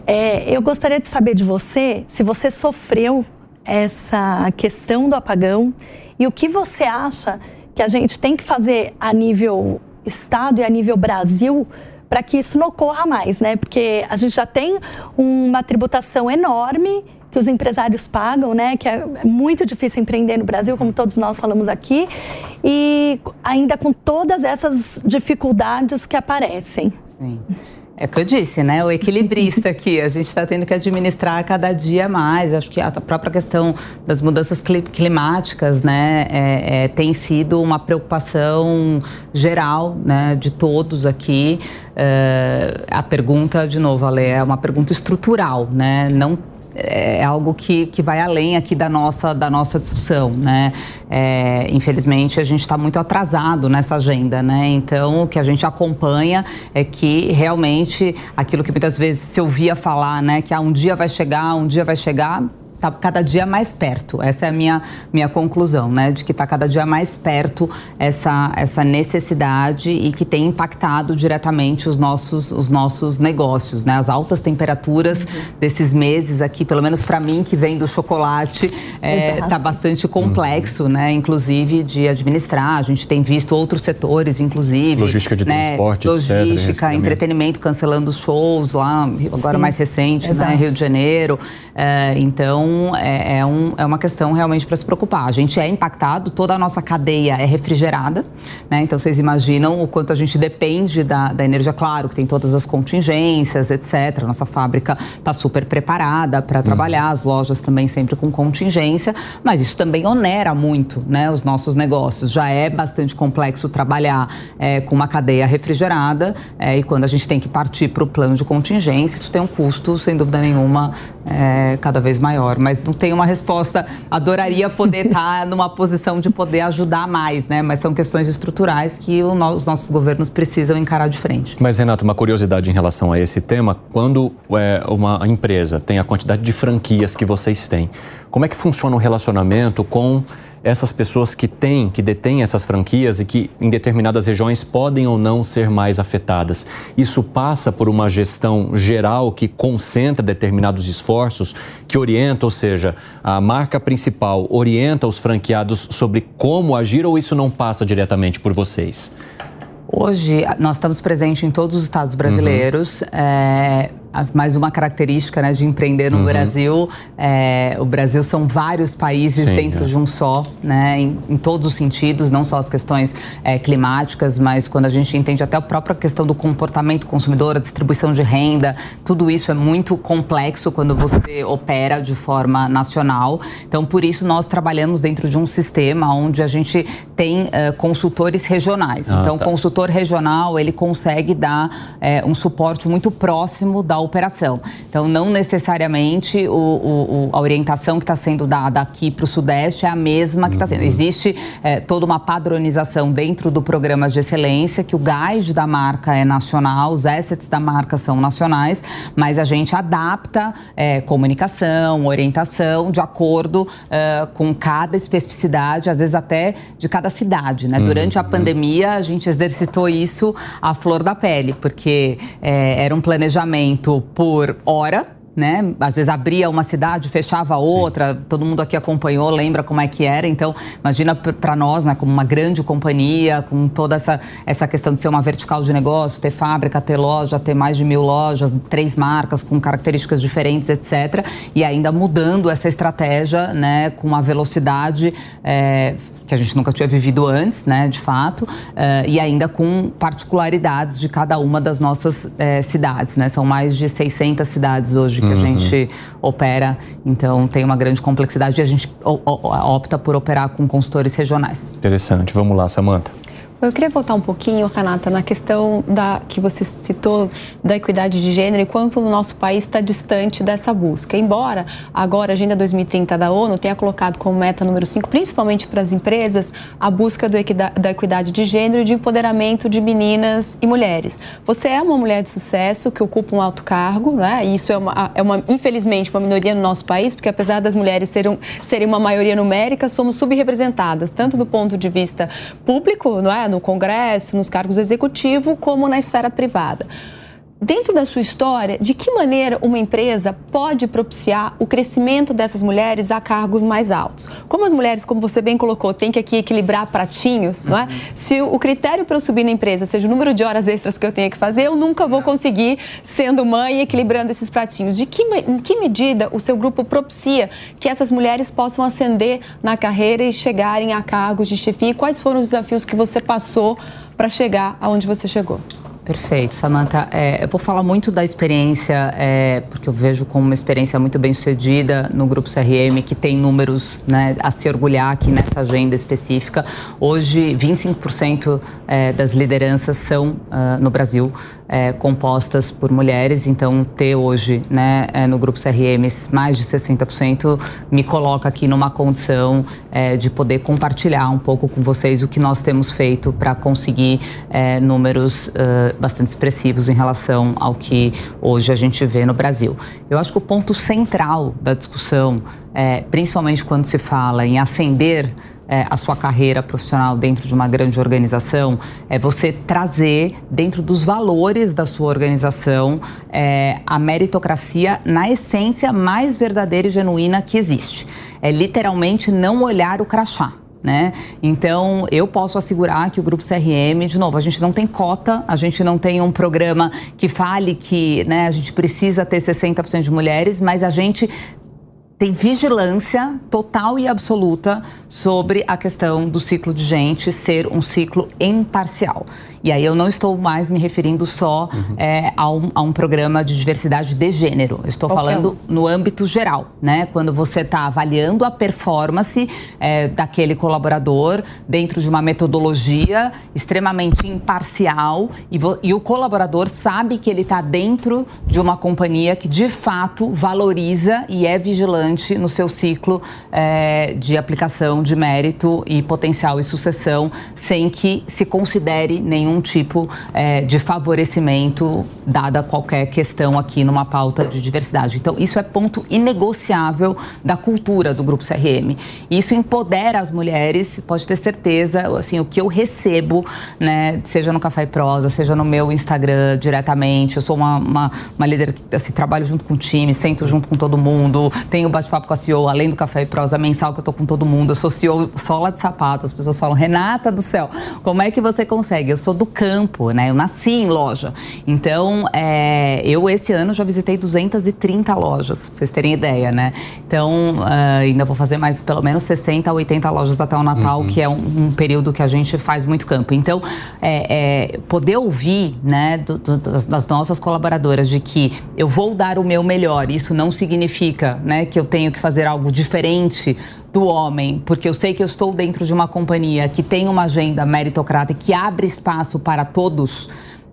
É, eu gostaria de saber de você se você sofreu essa questão do apagão e o que você acha que a gente tem que fazer a nível Estado e a nível Brasil para que isso não ocorra mais, né? Porque a gente já tem uma tributação enorme que os empresários pagam, né? Que é muito difícil empreender no Brasil, como todos nós falamos aqui, e ainda com todas essas dificuldades que aparecem. Sim. É o que eu disse, né? O equilibrista aqui. A gente está tendo que administrar cada dia mais. Acho que a própria questão das mudanças climáticas, né, é, é, tem sido uma preocupação geral, né, de todos aqui. É, a pergunta, de novo, Ale, é uma pergunta estrutural, né? Não é algo que, que vai além aqui da nossa, da nossa discussão, né? É, infelizmente, a gente está muito atrasado nessa agenda, né? Então, o que a gente acompanha é que realmente aquilo que muitas vezes se ouvia falar, né? Que ah, um dia vai chegar, um dia vai chegar, está cada dia mais perto. Essa é a minha, minha conclusão, né? De que está cada dia mais perto essa, essa necessidade e que tem impactado diretamente os nossos, os nossos negócios, né? As altas temperaturas uhum. desses meses aqui, pelo menos para mim que vem do chocolate, está é, tá bastante complexo, uhum. né? Inclusive de administrar. A gente tem visto outros setores, inclusive. Logística de né? transporte, Logística, etc, entretenimento, cancelando shows lá, agora Sim. mais recente, né? Exato. né? Rio de Janeiro. É, então, então, é, é, um, é uma questão realmente para se preocupar. A gente é impactado, toda a nossa cadeia é refrigerada, né? Então, vocês imaginam o quanto a gente depende da, da energia. Claro que tem todas as contingências, etc. Nossa fábrica está super preparada para uhum. trabalhar, as lojas também sempre com contingência, mas isso também onera muito né, os nossos negócios. Já é bastante complexo trabalhar é, com uma cadeia refrigerada é, e quando a gente tem que partir para o plano de contingência, isso tem um custo, sem dúvida nenhuma, é, cada vez maior mas não tem uma resposta. Adoraria poder estar [laughs] numa posição de poder ajudar mais, né? Mas são questões estruturais que os nossos governos precisam encarar de frente. Mas, Renato, uma curiosidade em relação a esse tema: quando é, uma empresa tem a quantidade de franquias que vocês têm, como é que funciona o relacionamento com essas pessoas que têm, que detêm essas franquias e que em determinadas regiões podem ou não ser mais afetadas. Isso passa por uma gestão geral que concentra determinados esforços, que orienta, ou seja, a marca principal orienta os franqueados sobre como agir ou isso não passa diretamente por vocês? Hoje, nós estamos presentes em todos os estados brasileiros. Uhum. É, mais uma característica né, de empreender no uhum. Brasil. É, o Brasil são vários países Sim, dentro é. de um só, né, em, em, todos os sentidos, não só as questões é, climáticas, mas quando a gente entende até a própria questão do comportamento consumidor, a distribuição de renda, tudo isso é muito complexo quando você opera de forma nacional. Então, por isso, nós trabalhamos dentro de um sistema onde a gente tem uh, consultores regionais. Ah, então, tá. o consultor regional, ele consegue dar uh, um suporte muito próximo da operação. Então, não necessariamente o, o, a orientação que está sendo dada aqui para o Sudeste é a mesma que está sendo. Existe é, toda uma padronização dentro do programa de excelência, que o guide da marca é nacional, os assets da marca são nacionais, mas a gente adapta é, comunicação, orientação de acordo é, com cada especificidade, às vezes até de cada cidade. Né? Durante a pandemia, a gente exercitou isso à flor da pele, porque é, era um planejamento por hora né? Às vezes abria uma cidade, fechava outra. Sim. Todo mundo aqui acompanhou, lembra como é que era. Então, imagina para nós, né, como uma grande companhia, com toda essa, essa questão de ser uma vertical de negócio, ter fábrica, ter loja, ter mais de mil lojas, três marcas com características diferentes, etc. E ainda mudando essa estratégia, né, com uma velocidade é, que a gente nunca tinha vivido antes, né, de fato, uh, e ainda com particularidades de cada uma das nossas uh, cidades, né? São mais de 600 cidades hoje que uhum. a gente opera, então tem uma grande complexidade e a gente opta por operar com consultores regionais. Interessante. Vamos lá, Samanta. Eu queria voltar um pouquinho, Renata, na questão da que você citou da equidade de gênero e quanto o nosso país está distante dessa busca. Embora agora a Agenda 2030 da ONU tenha colocado como meta número 5, principalmente para as empresas, a busca da equidade de gênero e de empoderamento de meninas e mulheres. Você é uma mulher de sucesso que ocupa um alto cargo, né? Isso é uma, é uma infelizmente uma minoria no nosso país, porque apesar das mulheres serem, serem uma maioria numérica, somos subrepresentadas, tanto do ponto de vista público, não é? No Congresso, nos cargos executivos, como na esfera privada. Dentro da sua história, de que maneira uma empresa pode propiciar o crescimento dessas mulheres a cargos mais altos? Como as mulheres, como você bem colocou, têm que aqui equilibrar pratinhos, não é? Se o critério para eu subir na empresa seja o número de horas extras que eu tenho que fazer, eu nunca vou conseguir, sendo mãe, equilibrando esses pratinhos. De que, em que medida o seu grupo propicia que essas mulheres possam ascender na carreira e chegarem a cargos de chefia? E quais foram os desafios que você passou para chegar aonde você chegou? Perfeito, Samantha. É, eu vou falar muito da experiência, é, porque eu vejo como uma experiência muito bem sucedida no Grupo CRM, que tem números né, a se orgulhar aqui nessa agenda específica. Hoje, 25% é, das lideranças são uh, no Brasil é, compostas por mulheres, então ter hoje né, é, no grupo CRM mais de 60% me coloca aqui numa condição é, de poder compartilhar um pouco com vocês o que nós temos feito para conseguir é, números uh, bastante expressivos em relação ao que hoje a gente vê no Brasil. Eu acho que o ponto central da discussão, é, principalmente quando se fala em ascender é, a sua carreira profissional dentro de uma grande organização é você trazer dentro dos valores da sua organização é, a meritocracia na essência mais verdadeira e genuína que existe. É literalmente não olhar o crachá. Né? Então, eu posso assegurar que o Grupo CRM, de novo, a gente não tem cota, a gente não tem um programa que fale que né, a gente precisa ter 60% de mulheres, mas a gente tem vigilância total e absoluta sobre a questão do ciclo de gente ser um ciclo imparcial. E aí eu não estou mais me referindo só uhum. é, a, um, a, um, programa de diversidade de gênero. Eu estou okay. falando no âmbito geral, né? Quando você está avaliando a performance é, daquele colaborador dentro de uma metodologia extremamente imparcial e, e o colaborador sabe que ele está dentro de uma companhia que de fato valoriza e é vigilante no seu ciclo é, de aplicação de mérito e potencial e sucessão, sem que se considere nenhum nenhum tipo é, de favorecimento dada qualquer questão aqui numa pauta de diversidade. Então, isso é ponto inegociável da cultura do Grupo CRM. Isso empodera as mulheres, pode ter certeza, assim, o que eu recebo, né, seja no Café e Prosa, seja no meu Instagram diretamente, eu sou uma, uma, uma líder que assim, trabalho junto com o time, sento junto com todo mundo, tenho bate-papo com a CEO, além do Café e Prosa mensal que eu tô com todo mundo, eu sou CEO sola de sapato, as pessoas falam, Renata do céu, como é que você consegue? Eu sou do campo, né? Eu nasci em loja. Então, é, eu esse ano já visitei 230 lojas, pra vocês terem ideia, né? Então, uh, ainda vou fazer mais pelo menos 60 a 80 lojas até o Natal, uhum. que é um, um, período que a gente faz muito campo. Então, é, é, poder ouvir, né, do, do, das, das nossas colaboradoras de que eu vou dar o meu melhor, isso não significa, né, que eu tenho que fazer algo diferente do homem, porque eu sei que eu estou dentro de uma companhia que tem uma agenda meritocrata que abre espaço para todos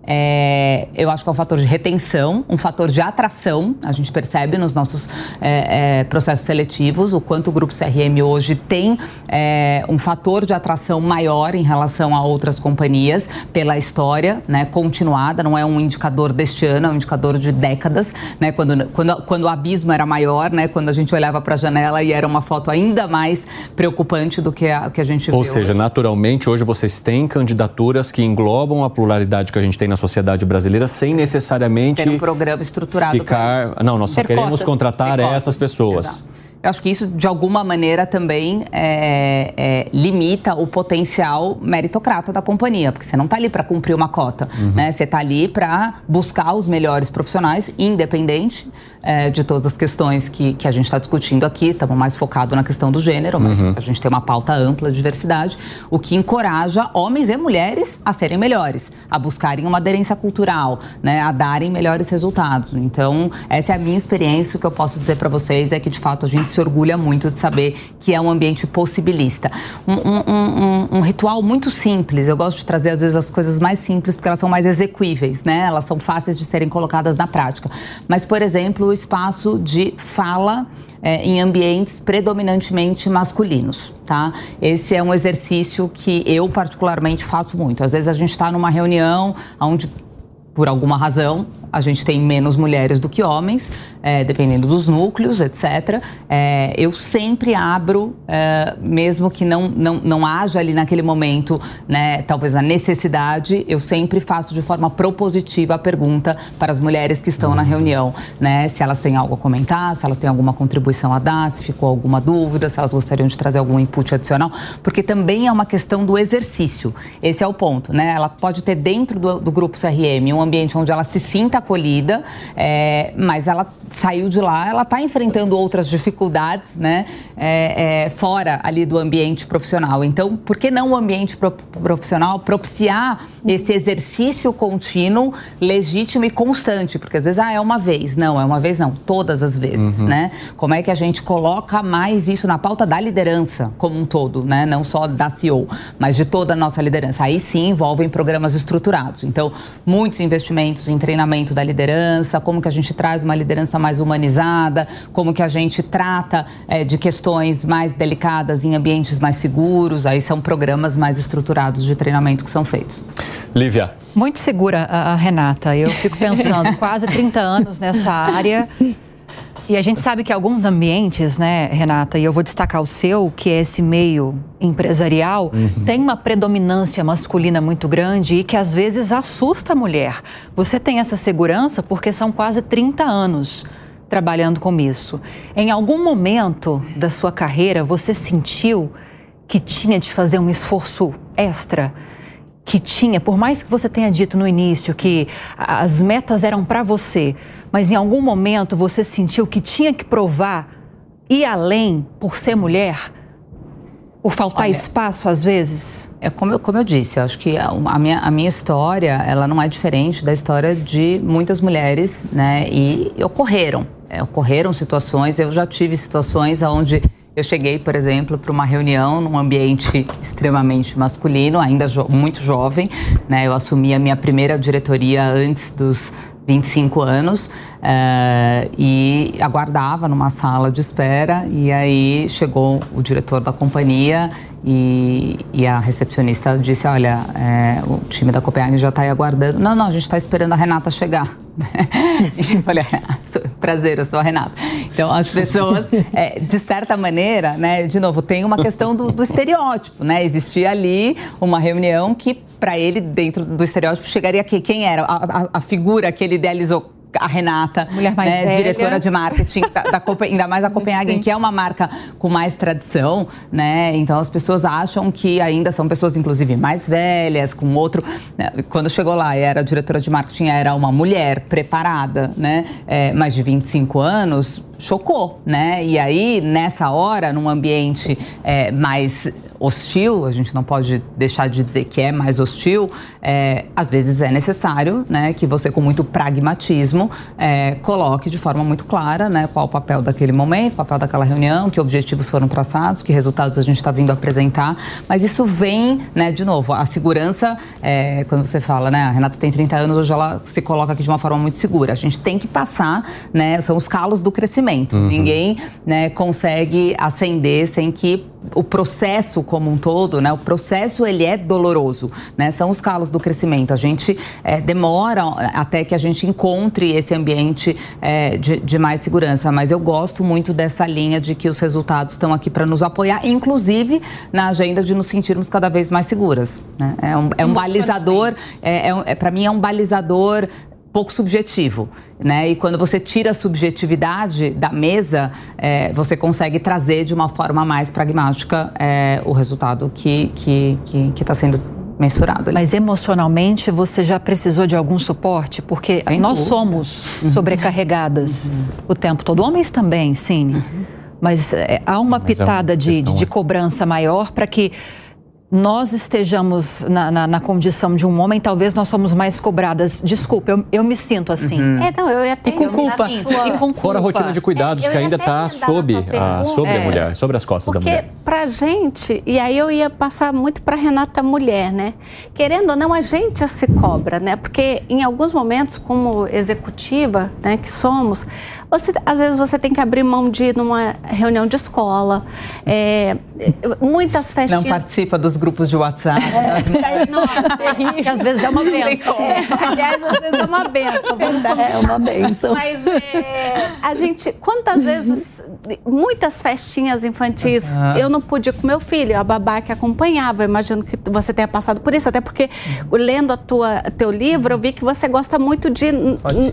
É, eu acho que é um fator de retenção, um fator de atração. A gente percebe nos nossos é, é, processos seletivos o quanto o grupo CRM hoje tem é, um fator de atração maior em relação a outras companhias pela história né, continuada. Não é um indicador deste ano, é um indicador de décadas. Né, quando, quando, quando o abismo era maior, né, quando a gente olhava para a janela e era uma foto ainda mais preocupante do que a que a gente Ou seja, hoje. naturalmente, hoje vocês têm candidaturas que englobam a pluralidade que a gente tem na sociedade brasileira sem necessariamente Ter um programa estruturado ficar. Não, nós só Ter queremos cotas. contratar essas pessoas. exato. Eu acho que isso, de alguma maneira, também é, é, limita o potencial meritocrata da companhia, porque você não está ali para cumprir uma cota, né? Você está ali para buscar os melhores profissionais, independente é, de todas as questões que, que a gente está discutindo aqui. Estamos mais focados na questão do gênero, mas Uhum. a gente tem uma pauta ampla de diversidade, o que encoraja homens e mulheres a serem melhores, a buscarem uma aderência cultural, né? A darem melhores resultados. Então, essa é a minha experiência. O que eu posso dizer para vocês é que, de fato, a gente se orgulha muito de saber que é um ambiente possibilista. Um, um- um- um ritual muito simples. Eu gosto de trazer, às vezes, as coisas mais simples porque elas são mais execuíveis, né? Elas são fáceis de serem colocadas na prática. Mas, por exemplo, o espaço de fala é, em ambientes predominantemente masculinos, tá? Esse é um exercício que eu particularmente faço muito. Às vezes a gente está numa reunião onde por alguma razão, a gente tem menos mulheres do que homens, é, dependendo dos núcleos, etc. É, eu sempre abro, é, mesmo que não, não, não haja ali naquele momento, né, talvez a necessidade, eu sempre faço de forma propositiva a pergunta para as mulheres que estão na reunião, né, se elas têm algo a comentar, se elas têm alguma contribuição a dar, se ficou alguma dúvida, se elas gostariam de trazer algum input adicional, porque também é uma questão do exercício. Esse é o ponto, né? Ela pode ter dentro do, do grupo CRM um ambiente onde ela se sinta acolhida, é, mas ela saiu de lá, ela está enfrentando outras dificuldades, né? É, é, fora ali do ambiente profissional. Então, por que não o ambiente pro- profissional propiciar esse exercício contínuo, legítimo e constante? Porque às vezes, ah, é uma vez. Não, é uma vez não, todas as vezes, Uhum. né? Como é que a gente coloca mais isso na pauta da liderança como um todo, né? Não só da CEO, mas de toda a nossa liderança. Aí sim envolvem programas estruturados. Então, muitos investimentos em treinamento da liderança, como que a gente traz uma liderança mais humanizada, como que a gente trata eh, de questões mais delicadas em ambientes mais seguros. Aí são programas mais estruturados de treinamento que são feitos. Lívia. Muito segura a, a Renata. Eu fico pensando, [laughs] quase 30 anos nessa área. E a gente sabe que alguns ambientes, né, Renata, e eu vou destacar o seu, que é esse meio empresarial, tem uma predominância masculina muito grande e que às vezes assusta a mulher. Você tem essa segurança porque são quase 30 anos trabalhando com isso. Em algum momento da sua carreira, você sentiu que tinha de fazer um esforço extra? Que tinha, por mais que você tenha dito no início que as metas eram para você, mas em algum momento você sentiu que tinha que provar ir além por ser mulher? Por faltar Olha, espaço às vezes? É como eu, como eu disse, eu acho que a, a minha, a minha história, ela não é diferente da história de muitas mulheres, né? E ocorreram, é, ocorreram situações, eu já tive situações onde eu cheguei, por exemplo, para uma reunião num ambiente extremamente masculino, ainda jo- muito jovem, né? Eu assumi a minha primeira diretoria antes dos 25 anos eh, e aguardava numa sala de espera e aí chegou o diretor da companhia e, e a recepcionista disse, olha, eh, o time da Copenhagen já está aí aguardando. Não, não, a gente está esperando a Renata chegar. [laughs] e eu falei, "Ah, sou- prazer, eu sou a Renata. Então, as pessoas, eh, de certa maneira, né, de novo, tem uma questão do, do estereótipo, né? Existia ali uma reunião que, para ele, dentro do estereótipo, chegaria aqui. Quem era? A, a- a figura que ele idealizou a Renata, né, diretora de marketing, da, da ainda mais a [laughs] Copenhagen, Sim. que é uma marca com mais tradição, né? Então as pessoas acham que ainda são pessoas, inclusive, mais velhas, com outro. né? Quando chegou lá e era diretora de marketing, era uma mulher preparada, né? É, mais de 25 anos, chocou, né? E aí, nessa hora, num ambiente é, mais hostil, a gente não pode deixar de dizer que é mais hostil, é, às vezes é necessário né, que você, com muito pragmatismo, é, coloque de forma muito clara né, qual o papel daquele momento, o papel daquela reunião, que objetivos foram traçados, que resultados a gente está vindo apresentar. Mas isso vem, né, de novo, a segurança, é, quando você fala, né, a Renata tem 30 anos, hoje ela se coloca aqui de uma forma muito segura. A gente tem que passar, né, são os calos do crescimento. Uhum. Ninguém né, consegue ascender sem que o processo como um todo, né? O processo ele é doloroso, né? São os calos do crescimento. A gente é, demora até que a gente encontre esse ambiente é, de, de, mais segurança. Mas eu gosto muito dessa linha de que os resultados estão aqui para nos apoiar, inclusive na agenda de nos sentirmos cada vez mais seguras. Né? É um, é um balizador, é, é, é para mim é um balizador pouco subjetivo, né? E quando você tira a subjetividade da mesa, é, você consegue trazer de uma forma mais pragmática é, o resultado que que que está sendo mensurado. Mas emocionalmente você já precisou de algum suporte? Porque Sem nós dúvida. somos uhum. sobrecarregadas uhum. o tempo todo. Homens também, sim. Uhum. Mas é, há uma Mas pitada é uma de, de, de cobrança maior para que nós estejamos na, na, na, condição de um homem, talvez nós somos mais cobradas. Desculpa, eu, eu me sinto assim. Uhum. É, não, eu ia ter e com culpa. E com culpa. Fora a rotina de cuidados é, que ainda está sob, a, sobre é. a mulher, sobre as costas Porque da mulher. Porque pra gente, e aí eu ia passar muito para Renata mulher, né? Querendo ou não, a gente se cobra, né? Porque em alguns momentos, como executiva, né, que somos, você, às vezes você tem que abrir mão de ir numa reunião de escola, é, muitas festas. Não participa dos grupos de WhatsApp. É, [laughs] nossa, que às vezes é uma benção. É, aliás, às vezes é uma benção. É uma benção. Mas é, a gente, quantas vezes, muitas festinhas infantis, uhum. eu não pude ir com meu filho, a babá que acompanhava. Eu imagino que você tenha passado por isso, até porque lendo a tua, teu livro, eu vi que você gosta muito de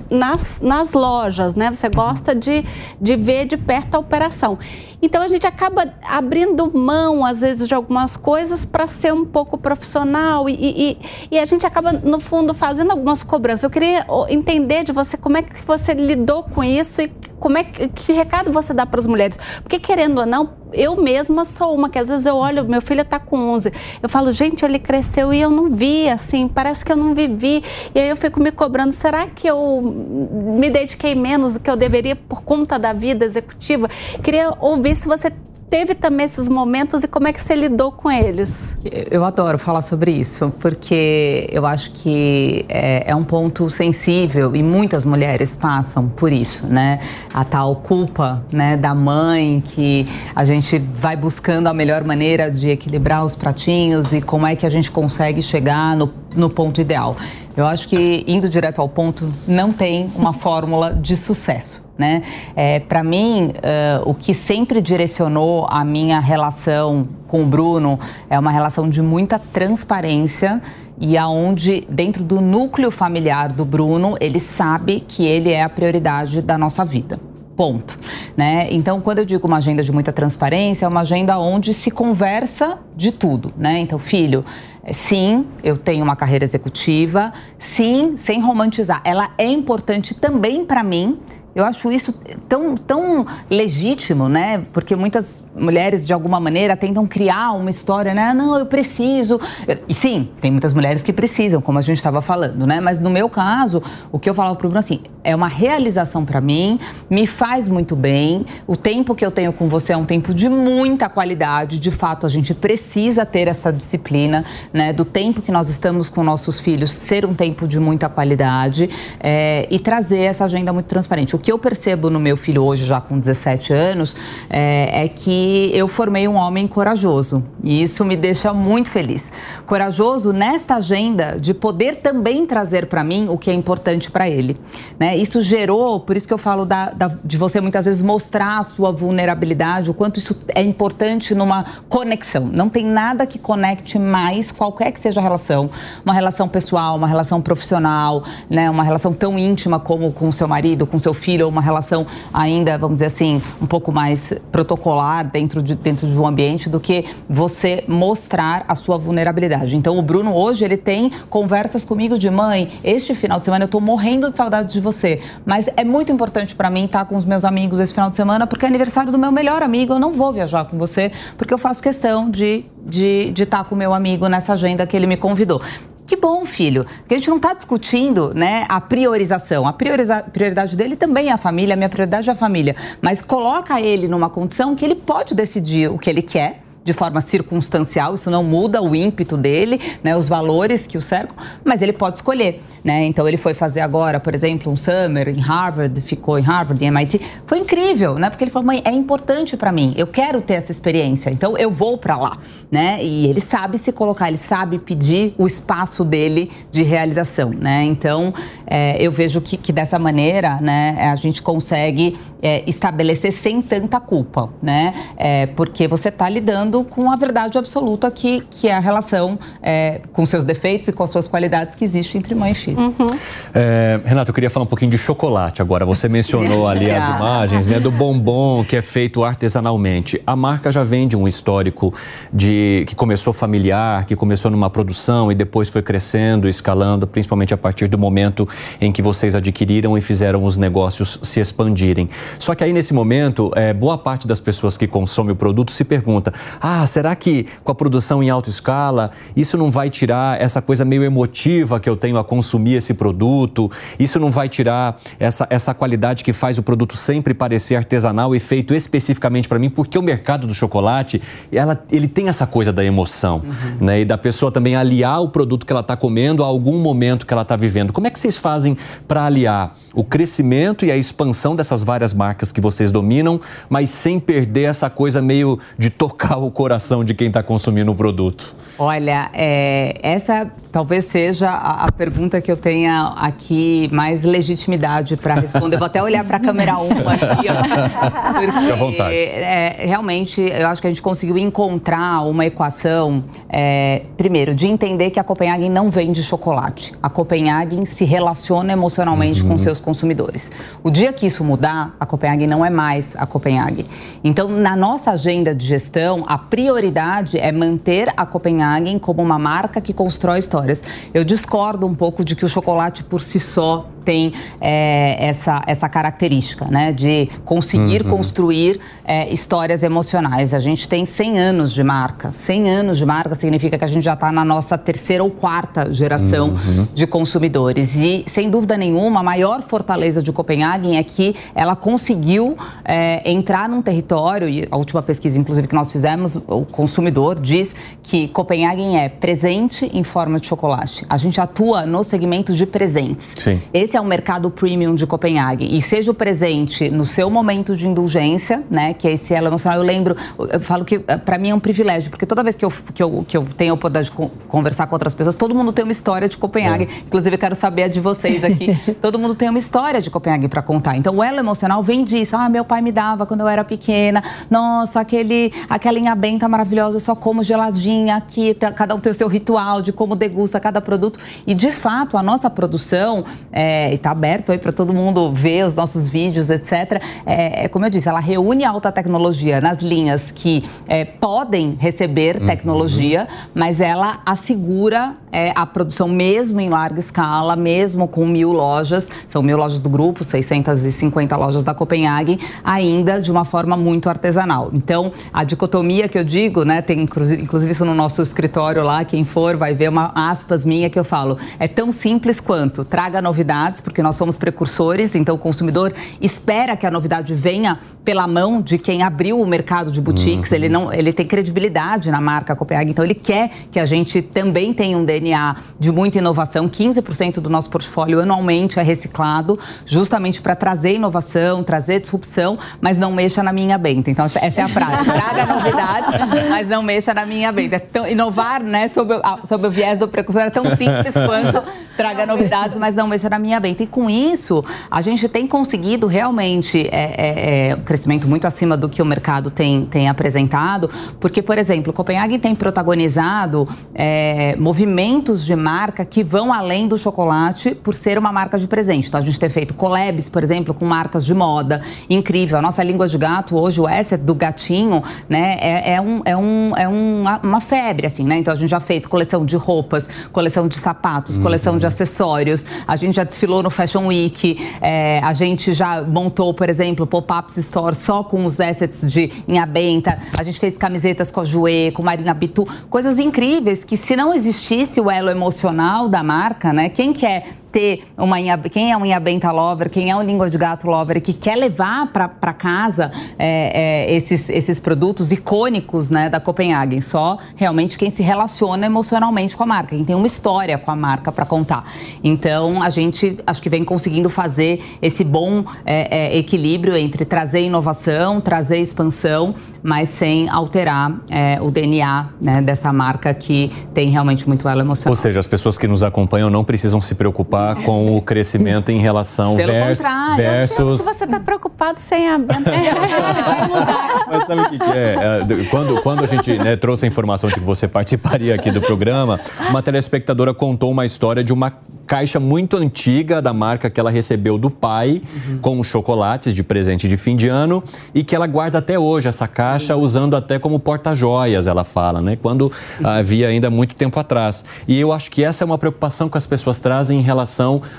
nas, nas lojas, né? Você gosta de, de ver de perto a operação. Então a gente acaba abrindo mão, às vezes, de algumas coisas para ser um pouco profissional e, e, e, a gente acaba, no fundo, fazendo algumas cobranças. Eu queria entender de você como é que você lidou com isso e como é que, que recado você dá para as mulheres. Porque, querendo ou não, eu mesma sou uma que às vezes eu olho, meu filho está com 11, eu falo, gente, ele cresceu e eu não vi, assim, parece que eu não vivi. E aí eu fico me cobrando, será que eu me dediquei menos do que eu deveria por conta da vida executiva? Queria ouvir se você teve também esses momentos e como é que você lidou com eles? Eu adoro falar sobre isso, porque eu acho que é, é, um ponto sensível e muitas mulheres passam por isso, né? A tal culpa né, da mãe, que a gente vai buscando a melhor maneira de equilibrar os pratinhos e como é que a gente consegue chegar no, no ponto ideal. Eu acho que, indo direto ao ponto, não tem uma fórmula de sucesso. Né? É, Para mim, uh, o que sempre direcionou a minha relação com o Bruno é uma relação de muita transparência e aonde dentro do núcleo familiar do Bruno ele sabe que ele é a prioridade da nossa vida. Ponto. Né? Então, quando eu digo uma agenda de muita transparência, é uma agenda onde se conversa de tudo. Né? Então, filho, sim, eu tenho uma carreira executiva, sim, sem romantizar. Ela é importante também para mim eu acho isso tão, tão legítimo, né? Porque muitas mulheres, de alguma maneira, tentam criar uma história, né? Não, eu preciso. E sim, tem muitas mulheres que precisam, como a gente estava falando, né? Mas no meu caso, o que eu falava para o Bruno assim, é uma realização para mim, me faz muito bem. O tempo que eu tenho com você é um tempo de muita qualidade. De fato, a gente precisa ter essa disciplina, né? Do tempo que nós estamos com nossos filhos ser um tempo de muita qualidade é, e trazer essa agenda muito transparente. O que eu percebo no meu filho hoje, já com 17 anos, é, é que eu formei um homem corajoso. E isso me deixa muito feliz. Corajoso nesta agenda de poder também trazer para mim o que é importante para ele. Né? Isso gerou, por isso que eu falo da, da, de você muitas vezes mostrar a sua vulnerabilidade, o quanto isso é importante numa conexão. Não tem nada que conecte mais qualquer que seja a relação, uma relação pessoal, uma relação profissional, né? uma relação tão íntima como com seu marido, com seu filho filho ou uma relação ainda, vamos dizer assim, um pouco mais protocolar dentro de, dentro de um ambiente do que você mostrar a sua vulnerabilidade. Então, o Bruno hoje, ele tem conversas comigo de mãe, este final de semana eu tô morrendo de saudade de você, mas é muito importante para mim estar com os meus amigos esse final de semana porque é aniversário do meu melhor amigo, eu não vou viajar com você porque eu faço questão de de estar com o meu amigo nessa agenda que ele me convidou. Que bom, filho. Porque a gente não está discutindo né, a priorização. A prioriza prioridade dele também é a família, a minha prioridade é a família. Mas coloca ele numa condição que ele pode decidir o que ele quer de forma circunstancial, isso não muda o ímpeto dele, né, os valores que o cercam, mas ele pode escolher. Né? Então ele foi fazer agora, por exemplo, um summer em Harvard, ficou em Harvard, em MIT. Foi incrível, né? Porque ele falou: "Mãe, é importante para mim. Eu quero ter essa experiência. Então eu vou para lá", né? E ele sabe se colocar, ele sabe pedir o espaço dele de realização, né? Então é, eu vejo que, que, dessa maneira, né, a gente consegue é, estabelecer sem tanta culpa, né? É, porque você está lidando com a verdade absoluta que, que é a relação é, com seus defeitos e com as suas qualidades que existe entre mãe e filho. Uhum. É, Renato, eu queria falar um pouquinho de chocolate agora. Você [laughs] mencionou ali as imagens né, do bombom que é feito artesanalmente. A marca já vende um histórico de que começou familiar, que começou numa produção e depois foi crescendo, escalando, principalmente a partir do momento em que vocês adquiriram e fizeram os negócios se expandirem. Só que aí nesse momento, é, boa parte das pessoas que consomem o produto se pergunta: ah, será que com a produção em alta escala isso não vai tirar essa coisa meio emotiva que eu tenho a consumir esse produto? Isso não vai tirar essa, essa qualidade que faz o produto sempre parecer artesanal e feito especificamente para mim? Porque o mercado do chocolate, ela, ele tem essa coisa da emoção, uhum. né? E da pessoa também aliar o produto que ela está comendo a algum momento que ela está vivendo. Como é que vocês fazem para aliar o crescimento e a expansão dessas várias marcas que vocês dominam, mas sem perder essa coisa meio de tocar o coração de quem está consumindo o produto? Olha, é, essa talvez seja a, a, pergunta que eu tenha aqui mais legitimidade para responder. Vou até olhar para a câmera 1 aqui. Ó, [laughs] Fique à vontade. É, realmente, eu acho que a gente conseguiu encontrar uma equação, é, primeiro, de entender que a Copenhagen não vende chocolate. A Copenhagen se relaciona emocionalmente uhum. com seus consumidores. O dia que isso mudar, a Copenhagen não é mais a Copenhagen. Então, na nossa agenda de gestão, a prioridade é manter a Copenhagen como uma marca que constrói histórias. Eu discordo um pouco de que o chocolate por si só tem é, essa, essa característica, né? De conseguir uhum. construir é, histórias emocionais. A gente tem 100 anos de marca. 100 anos de marca significa que a gente já está na nossa terceira ou quarta geração uhum. de consumidores. E, sem dúvida nenhuma, a maior fortaleza de Copenhagen é que ela conseguiu é, entrar num território, e a última pesquisa, inclusive, que nós fizemos, o consumidor diz que Copenhagen é presente em forma de chocolate. A gente atua no segmento de presentes. Sim. Esse é o mercado premium de Copenhague. E seja o presente no seu momento de indulgência, né? Que é esse elo emocional. Eu lembro, eu falo que eh, para mim é um privilégio, porque toda vez que eu, que eu, que eu tenho a oportunidade de conversar com outras pessoas, todo mundo tem uma história de Copenhague. É. Inclusive, eu quero saber a de vocês aqui. [laughs] todo mundo tem uma história de Copenhague para contar. Então, o elo emocional vem disso. Ah, meu pai me dava quando eu era pequena. Nossa, aquele, aquela linha benta maravilhosa, eu só como geladinha aqui. Tá, cada um tem o seu ritual de como degusta cada produto. E, de fato, a nossa produção é, e está aberto aí para todo mundo ver os nossos vídeos, etc. É, é, como eu disse, ela reúne alta tecnologia nas linhas que é, podem receber uhum. tecnologia, uhum. mas ela assegura é, a produção mesmo em larga escala, mesmo com mil lojas, são mil lojas do grupo, 650 lojas da Copenhague, ainda de uma forma muito artesanal. Então, a dicotomia que eu digo, né, tem inclusive, inclusive isso no nosso escritório lá, quem for vai ver uma aspas minha que eu falo, é tão simples quanto traga novidades porque nós somos precursores, então o consumidor espera que a novidade venha pela mão de quem abriu o mercado de boutiques, uhum. ele não, ele tem credibilidade na marca Copenhague, então ele quer que a gente também tenha um DNA de muita inovação. 15% do nosso portfólio anualmente é reciclado, justamente para trazer inovação, trazer disrupção, mas não mexa na minha benta. Então essa é a frase: [laughs] traga novidades, mas não mexa na minha benta. É tão, inovar, né, sob, sob o viés do precursor é tão simples quanto traga novidades, mas não mexa na minha linha benta. E com isso, a gente tem conseguido realmente é, é, é, um crescimento muito acima do que o mercado tem, tem apresentado, porque, por exemplo, Copenhague tem protagonizado é, movimentos de marca que vão além do chocolate por ser uma marca de presente. Então, a gente tem feito collabs, por exemplo, com marcas de moda, incrível. A nossa língua de gato, hoje, o asset do gatinho, né, é, é, um, é, um, é uma, uma febre, assim, né? Então, a gente já fez coleção de roupas, coleção de sapatos, coleção de acessórios, a gente já desfilou no Fashion Week, é, a gente já montou, por exemplo, pop-ups store só com os assets de Inha Benta, a gente fez camisetas com a Jouet, com Marina Bitu, coisas incríveis que se não existisse o elo emocional da marca, né? Quem quer ter uma quem é um Inha Benta lover, quem é um língua de gato lover, que quer levar para casa é, é, esses, esses produtos icônicos né, da Copenhagen. Só realmente quem se relaciona emocionalmente com a marca, quem tem uma história com a marca para contar. Então, a gente acho que vem conseguindo fazer esse bom é, é equilíbrio entre trazer inovação, trazer expansão, mas sem alterar é, o DNA né, dessa marca que tem realmente muito elo emocional. Ou seja, as pessoas que nos acompanham não precisam se preocupar com o crescimento em relação Pelo vers contrário, versus. Eu sei que você está preocupado sem a. [laughs] Mas sabe o que, que é? É, Quando, quando a gente né, trouxe a informação de que você participaria aqui do programa, uma telespectadora contou uma história de uma caixa muito antiga da marca que ela recebeu do pai, com chocolates de presente de fim de ano, e que ela guarda até hoje essa caixa, usando até como porta-joias, ela fala, né? Quando havia ainda muito tempo atrás. E eu acho que essa é uma preocupação que as pessoas trazem em relação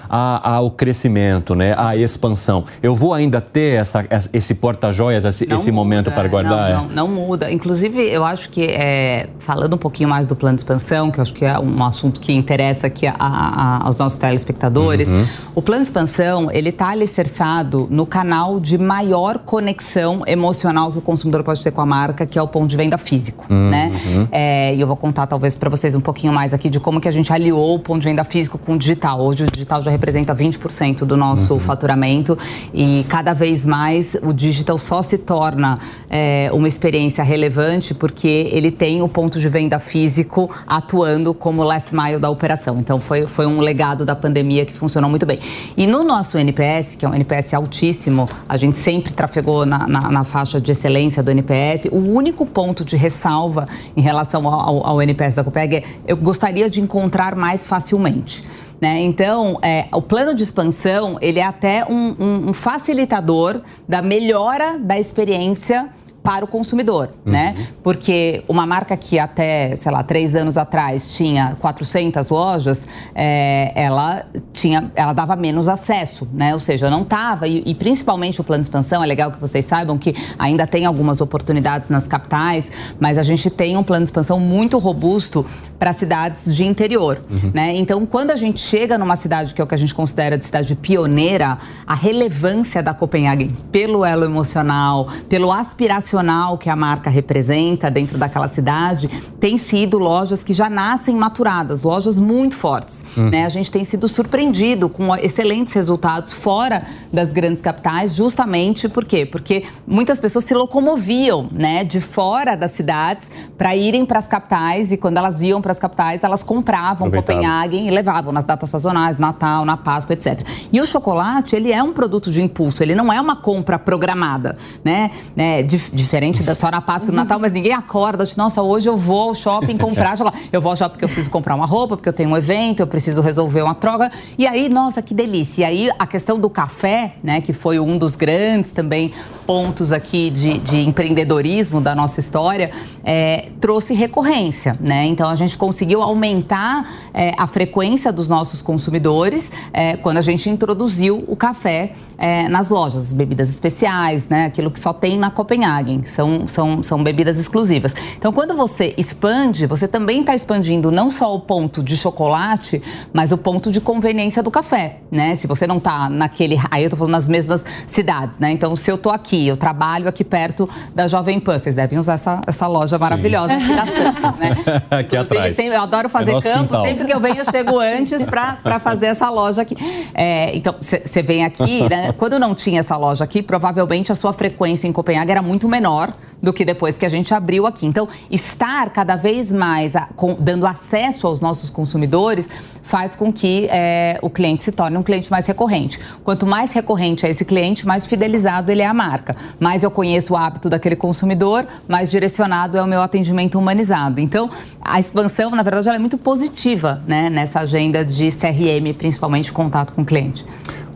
a- ao crescimento, né? À expansão. Eu vou ainda ter essa, esse porta-joias, esse, Não esse momento muda, para guardar? Não, não, não muda. Inclusive, eu acho que, é, falando um pouquinho mais do plano de expansão, que eu acho que é um assunto que interessa aqui a- a- aos nossos telespectadores, Uhum. o plano de expansão, ele está alicerçado no canal de maior conexão emocional que o consumidor pode ter com a marca, que é o ponto de venda físico, Uhum. né? É, e eu vou contar talvez para vocês um pouquinho mais aqui de como que a gente aliou o ponto de venda físico com o digital. Hoje o digital já representa 20% do nosso Uhum. faturamento e cada vez mais o digital só se torna é, uma experiência relevante porque ele tem o ponto de venda físico atuando como last mile da operação. Então foi, foi um legado da pandemia que funcionou muito bem. E no nosso NPS, que é um NPS altíssimo, a gente sempre trafegou na, na, na faixa de excelência do NPS. O único ponto de ressalva em relação ao, ao NPS da Copeg é eu gostaria de encontrar mais facilmente. Né? Então, é, o plano de expansão ele é até um, um- um facilitador da melhora da experiência para o consumidor, né? Porque uma marca que até, sei lá, três anos atrás tinha 400 lojas, é, ela tinha, ela dava menos acesso, né? Ou seja, não estava e, e principalmente o plano de expansão é legal que vocês saibam que ainda tem algumas oportunidades nas capitais, mas a gente tem um plano de expansão muito robusto para cidades de interior, né? Então, quando a gente chega numa cidade que é o que a gente considera de cidade pioneira, a relevância da Copenhagen pelo elo emocional, pelo aspiracional que a marca representa dentro daquela cidade, tem sido lojas que já nascem maturadas, lojas muito fortes, Uhum. né? A gente tem sido surpreendido com excelentes resultados fora das grandes capitais, justamente por quê? Porque muitas pessoas se locomoviam, né, de fora das cidades para irem para as capitais e quando elas iam para as capitais, elas compravam. Copenhagen e levavam nas datas sazonais, Natal, na Páscoa, etc. E o chocolate, ele é um produto de impulso, ele não é uma compra programada, né? né? Dif- diferente da só na Páscoa e no Natal, mas ninguém acorda, de, nossa, hoje eu vou ao shopping [laughs] comprar chocolate. Eu vou ao shopping porque eu preciso comprar uma roupa, porque eu tenho um evento, eu preciso resolver uma troca. E aí, nossa, que delícia. E aí, a questão do café, né, que foi um dos grandes também pontos aqui de, de empreendedorismo da nossa história, é, trouxe recorrência, né? Então a gente conseguiu aumentar é, a frequência dos nossos consumidores é, quando a gente introduziu o café é, nas lojas, as bebidas especiais, né? Aquilo que só tem na Copenhagen, são, são, são bebidas exclusivas. Então quando você expande, você também está expandindo não só o ponto de chocolate, mas o ponto de conveniência do café, né? Se você não está naquele, aí eu tô falando nas mesmas cidades, né? Então se eu tô aqui, eu trabalho aqui perto da Jovem Pan, vocês devem usar essa, essa loja maravilhosa aqui da Santos, né? [laughs] Aqui atrás. sempre- eu adoro fazer É campo, quintal. sempre que eu venho eu chego antes para fazer essa loja aqui. É, então, você vem aqui, né? Quando não tinha essa loja aqui, provavelmente a sua frequência em Copenhague era muito menor do que depois que a gente abriu aqui. Então, estar cada vez mais a, com, dando acesso aos nossos consumidores faz com que é, o cliente se torne um cliente mais recorrente. Quanto mais recorrente é esse cliente, mais fidelizado ele é à marca. Mais eu conheço o hábito daquele consumidor, mais direcionado é o meu atendimento humanizado. Então, a expansão, na verdade, é muito positiva né, nessa agenda de CRM, principalmente contato com o cliente.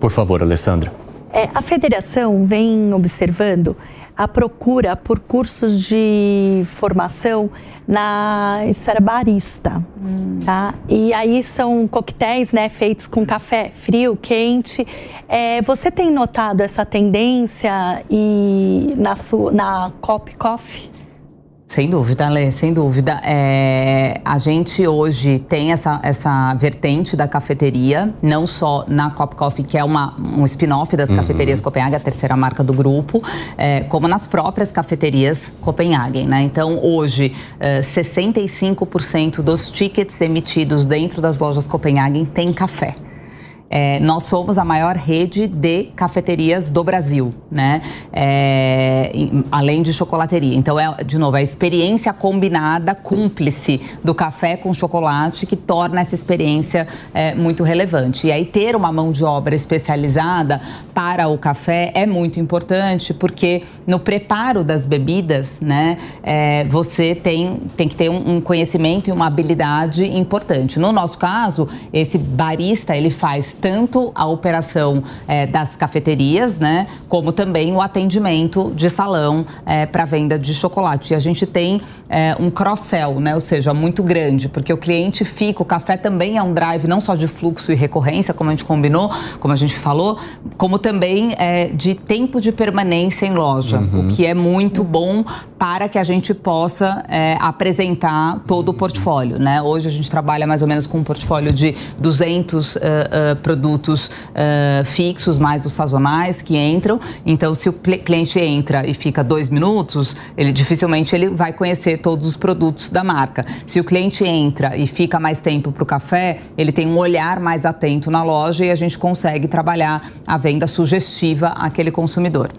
Por favor, Alessandra. É, a federação vem observando a procura por cursos de formação na esfera barista, hum. tá? E aí são coquetéis, né, feitos com café frio, quente. É, você tem notado essa tendência e na sua na Cop Coffee? Sem dúvida, Lê, sem dúvida. É, a gente hoje tem essa, essa vertente da cafeteria, não só na Cop Coffee, que é uma, um spin-off das uhum. cafeterias Copenhague, a terceira marca do grupo, é, como nas próprias cafeterias Copenhagen. Né? Então, hoje, é, 65% dos tickets emitidos dentro das lojas Copenhagen tem café. É, nós somos a maior rede de cafeterias do Brasil, né? É, além de chocolateria. Então, é, de novo, é a experiência combinada, cúmplice do café com chocolate que torna essa experiência é, muito relevante. E aí, ter uma mão de obra especializada para o café é muito importante, porque no preparo das bebidas, né, é, você tem, tem que ter um, um conhecimento e uma habilidade importante. No nosso caso, esse barista, ele faz tanto a operação é, das cafeterias, né, como também o atendimento de salão é, para venda de chocolate. E a gente tem é, um cross-sell, né, ou seja, muito grande, porque o cliente fica, o café também é um drive não só de fluxo e recorrência, como a gente combinou, como a gente falou, como também é, de tempo de permanência em loja, uhum. o que é muito bom para que a gente possa é, apresentar todo o portfólio. Né? Hoje a gente trabalha mais ou menos com um portfólio de 200 uh, uh, produtos uh, fixos, mais os sazonais que entram. Então, se o cliente entra e fica dois minutos, ele dificilmente ele vai conhecer todos os produtos da marca. Se o cliente entra e fica mais tempo para o café, ele tem um olhar mais atento na loja e a gente consegue trabalhar a venda sugestiva àquele consumidor.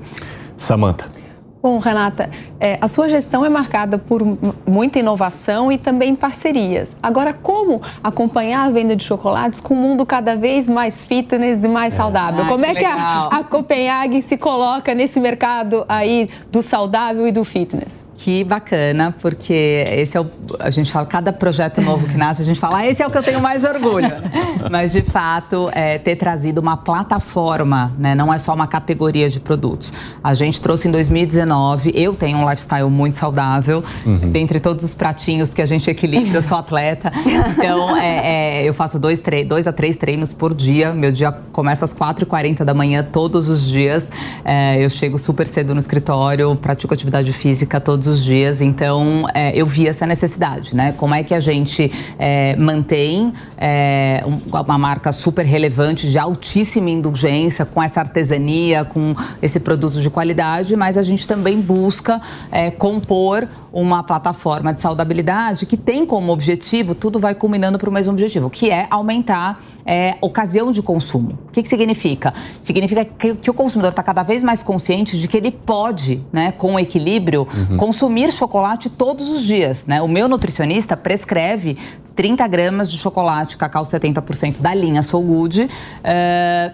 Samantha. Bom, Renata, é, a sua gestão é marcada por muita inovação e também parcerias. Agora, como acompanhar a venda de chocolates com um mundo cada vez mais fitness e mais é. saudável? Ah, como que é que a, a Copenhague se coloca nesse mercado aí do saudável e do fitness? Que bacana, porque esse é o. A gente fala, cada projeto novo que nasce, a gente fala, ah, esse é o que eu tenho mais orgulho. [laughs] Mas, de fato, é, ter trazido uma plataforma, né? Não é só uma categoria de produtos. A gente trouxe em 2019, eu tenho um lifestyle muito saudável. Uhum. Dentre todos os pratinhos que a gente equilibra, eu sou atleta. [laughs] Então, é, é, eu faço dois, dois a três treinos por dia. Meu dia começa às 4h40 da manhã, todos os dias. É, eu chego super cedo no escritório, pratico atividade física todos todos os dias. Então, é, eu vi essa necessidade, né? Como é que a gente é, mantém é, uma marca super relevante, de altíssima indulgência, com essa artesania, com esse produto de qualidade, mas a gente também busca é, compor uma plataforma de saudabilidade que tem como objetivo, tudo vai culminando para o mesmo objetivo, que é aumentar é, ocasião de consumo. O que, que significa? Significa que, que o consumidor está cada vez mais consciente de que ele pode, né, com equilíbrio, uhum. Consumir chocolate todos os dias. Né? O meu nutricionista prescreve 30 gramas de chocolate cacau 70% da linha Soul Good uh,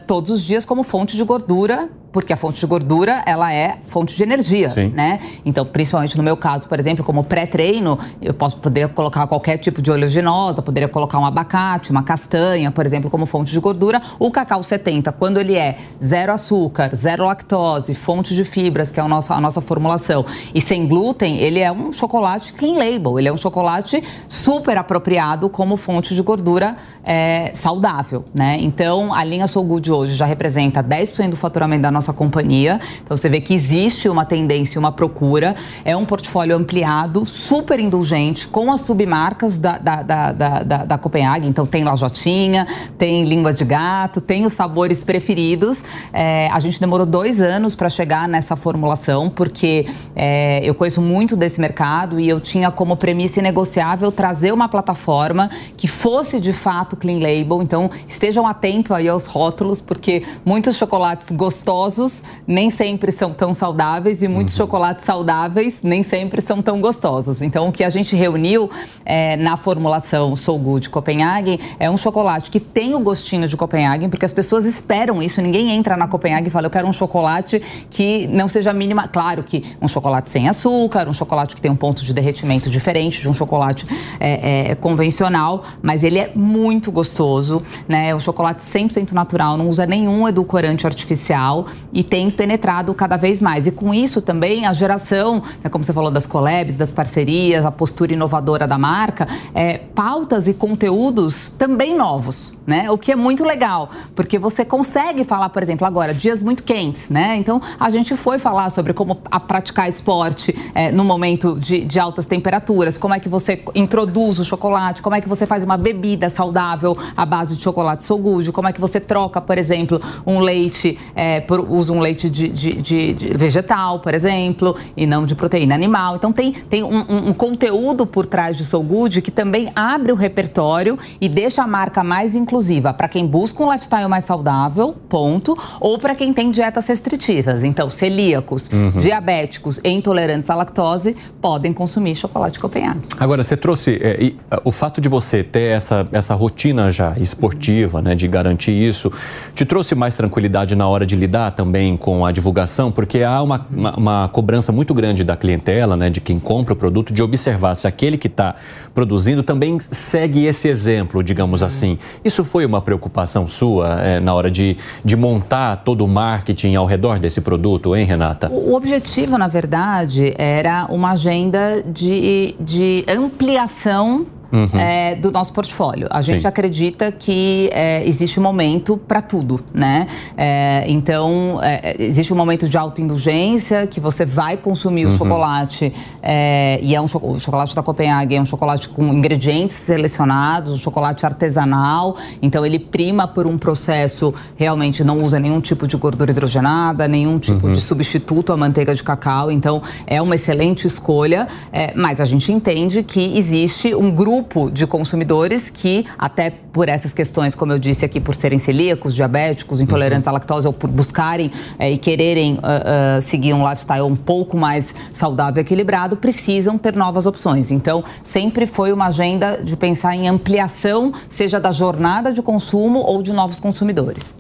todos os dias como fonte de gordura porque a fonte de gordura ela é fonte de energia, Sim. né? Então, principalmente no meu caso, por exemplo, como pré-treino, eu posso poder colocar qualquer tipo de oleaginosa, poderia colocar um abacate, uma castanha, por exemplo, como fonte de gordura. O cacau 70, quando ele é zero açúcar, zero lactose, fonte de fibras, que é a nossa, a nossa formulação, e sem glúten, ele é um chocolate clean label, ele é um chocolate super apropriado como fonte de gordura é, saudável, né? Então, a linha Soul Good hoje já representa 10% do faturamento da nossa nossa companhia. Então você vê que existe uma tendência, uma procura. É um portfólio ampliado, super indulgente, com as submarcas da, da, da, da, da Copenhague. Então tem lajotinha, tem língua de gato, tem os sabores preferidos. É, a gente demorou dois anos para chegar nessa formulação, porque é, eu conheço muito desse mercado e eu tinha como premissa inegociável trazer uma plataforma que fosse de fato clean label. Então estejam atentos aí aos rótulos, porque muitos chocolates gostosos gostosos nem sempre são tão saudáveis e muitos chocolates saudáveis nem sempre são tão gostosos. Então, o que a gente reuniu é, na formulação Soul Good Copenhagen é um chocolate que tem o gostinho de Copenhagen, porque as pessoas esperam isso. Ninguém entra na Copenhagen e fala, eu quero um chocolate que não seja mínima. Claro que um chocolate sem açúcar, um chocolate que tem um ponto de derretimento diferente de um chocolate é, é, convencional, mas ele é muito gostoso, né? É um chocolate 100% natural, não usa nenhum edulcorante artificial e tem penetrado cada vez mais. E com isso também a geração, né, como você falou, das collabs, das parcerias, a postura inovadora da marca, é, pautas e conteúdos também novos, né? O que é muito legal, porque você consegue falar, por exemplo, agora, dias muito quentes, né? Então a gente foi falar sobre como a praticar esporte é, no momento de, de altas temperaturas, como é que você introduz o chocolate, como é que você faz uma bebida saudável à base de chocolate sogujo, como é que você troca, por exemplo, um leite, é, por, usa um leite de, de, de, de vegetal, por exemplo, e não de proteína animal. Então tem, tem um, um, um conteúdo por trás de Soul Good que também abre o repertório e deixa a marca mais inclusiva para quem busca um lifestyle mais saudável, ponto, ou para quem tem dietas restritivas. Então, celíacos, Uhum. diabéticos e intolerantes à lactose podem consumir chocolate Copenhagen. Agora, você trouxe é, e, o fato de você ter essa, essa rotina já esportiva, né, de garantir isso, te trouxe mais tranquilidade na hora de lidar também com a divulgação, porque há uma, uma, uma cobrança muito grande da clientela, né, de quem compra o produto, de observar se aquele que está produzindo também segue esse exemplo, digamos assim. Isso foi uma preocupação sua é, na hora de, de montar todo o marketing ao redor desse produto, hein, Renata? O objetivo, na verdade, era uma agenda de, de ampliação. Uhum. é, do nosso portfólio. A gente Sim. acredita que é, existe momento para tudo, né? É, então, é, existe um momento de autoindulgência que você vai consumir o Uhum. chocolate é, e é um cho- o chocolate da Copenhagen é um chocolate com ingredientes selecionados, um chocolate artesanal. Então, ele prima por um processo realmente não usa nenhum tipo de gordura hidrogenada, nenhum tipo Uhum. de substituto à manteiga de cacau. Então, é uma excelente escolha, é, mas a gente entende que existe um grupo de consumidores que, até por essas questões, como eu disse aqui, por serem celíacos, diabéticos, intolerantes à lactose ou por buscarem é, e quererem ah, ah, seguir um lifestyle um pouco mais saudável e equilibrado, precisam ter novas opções. Então, sempre foi uma agenda de pensar em ampliação, seja da jornada de consumo ou de novos consumidores.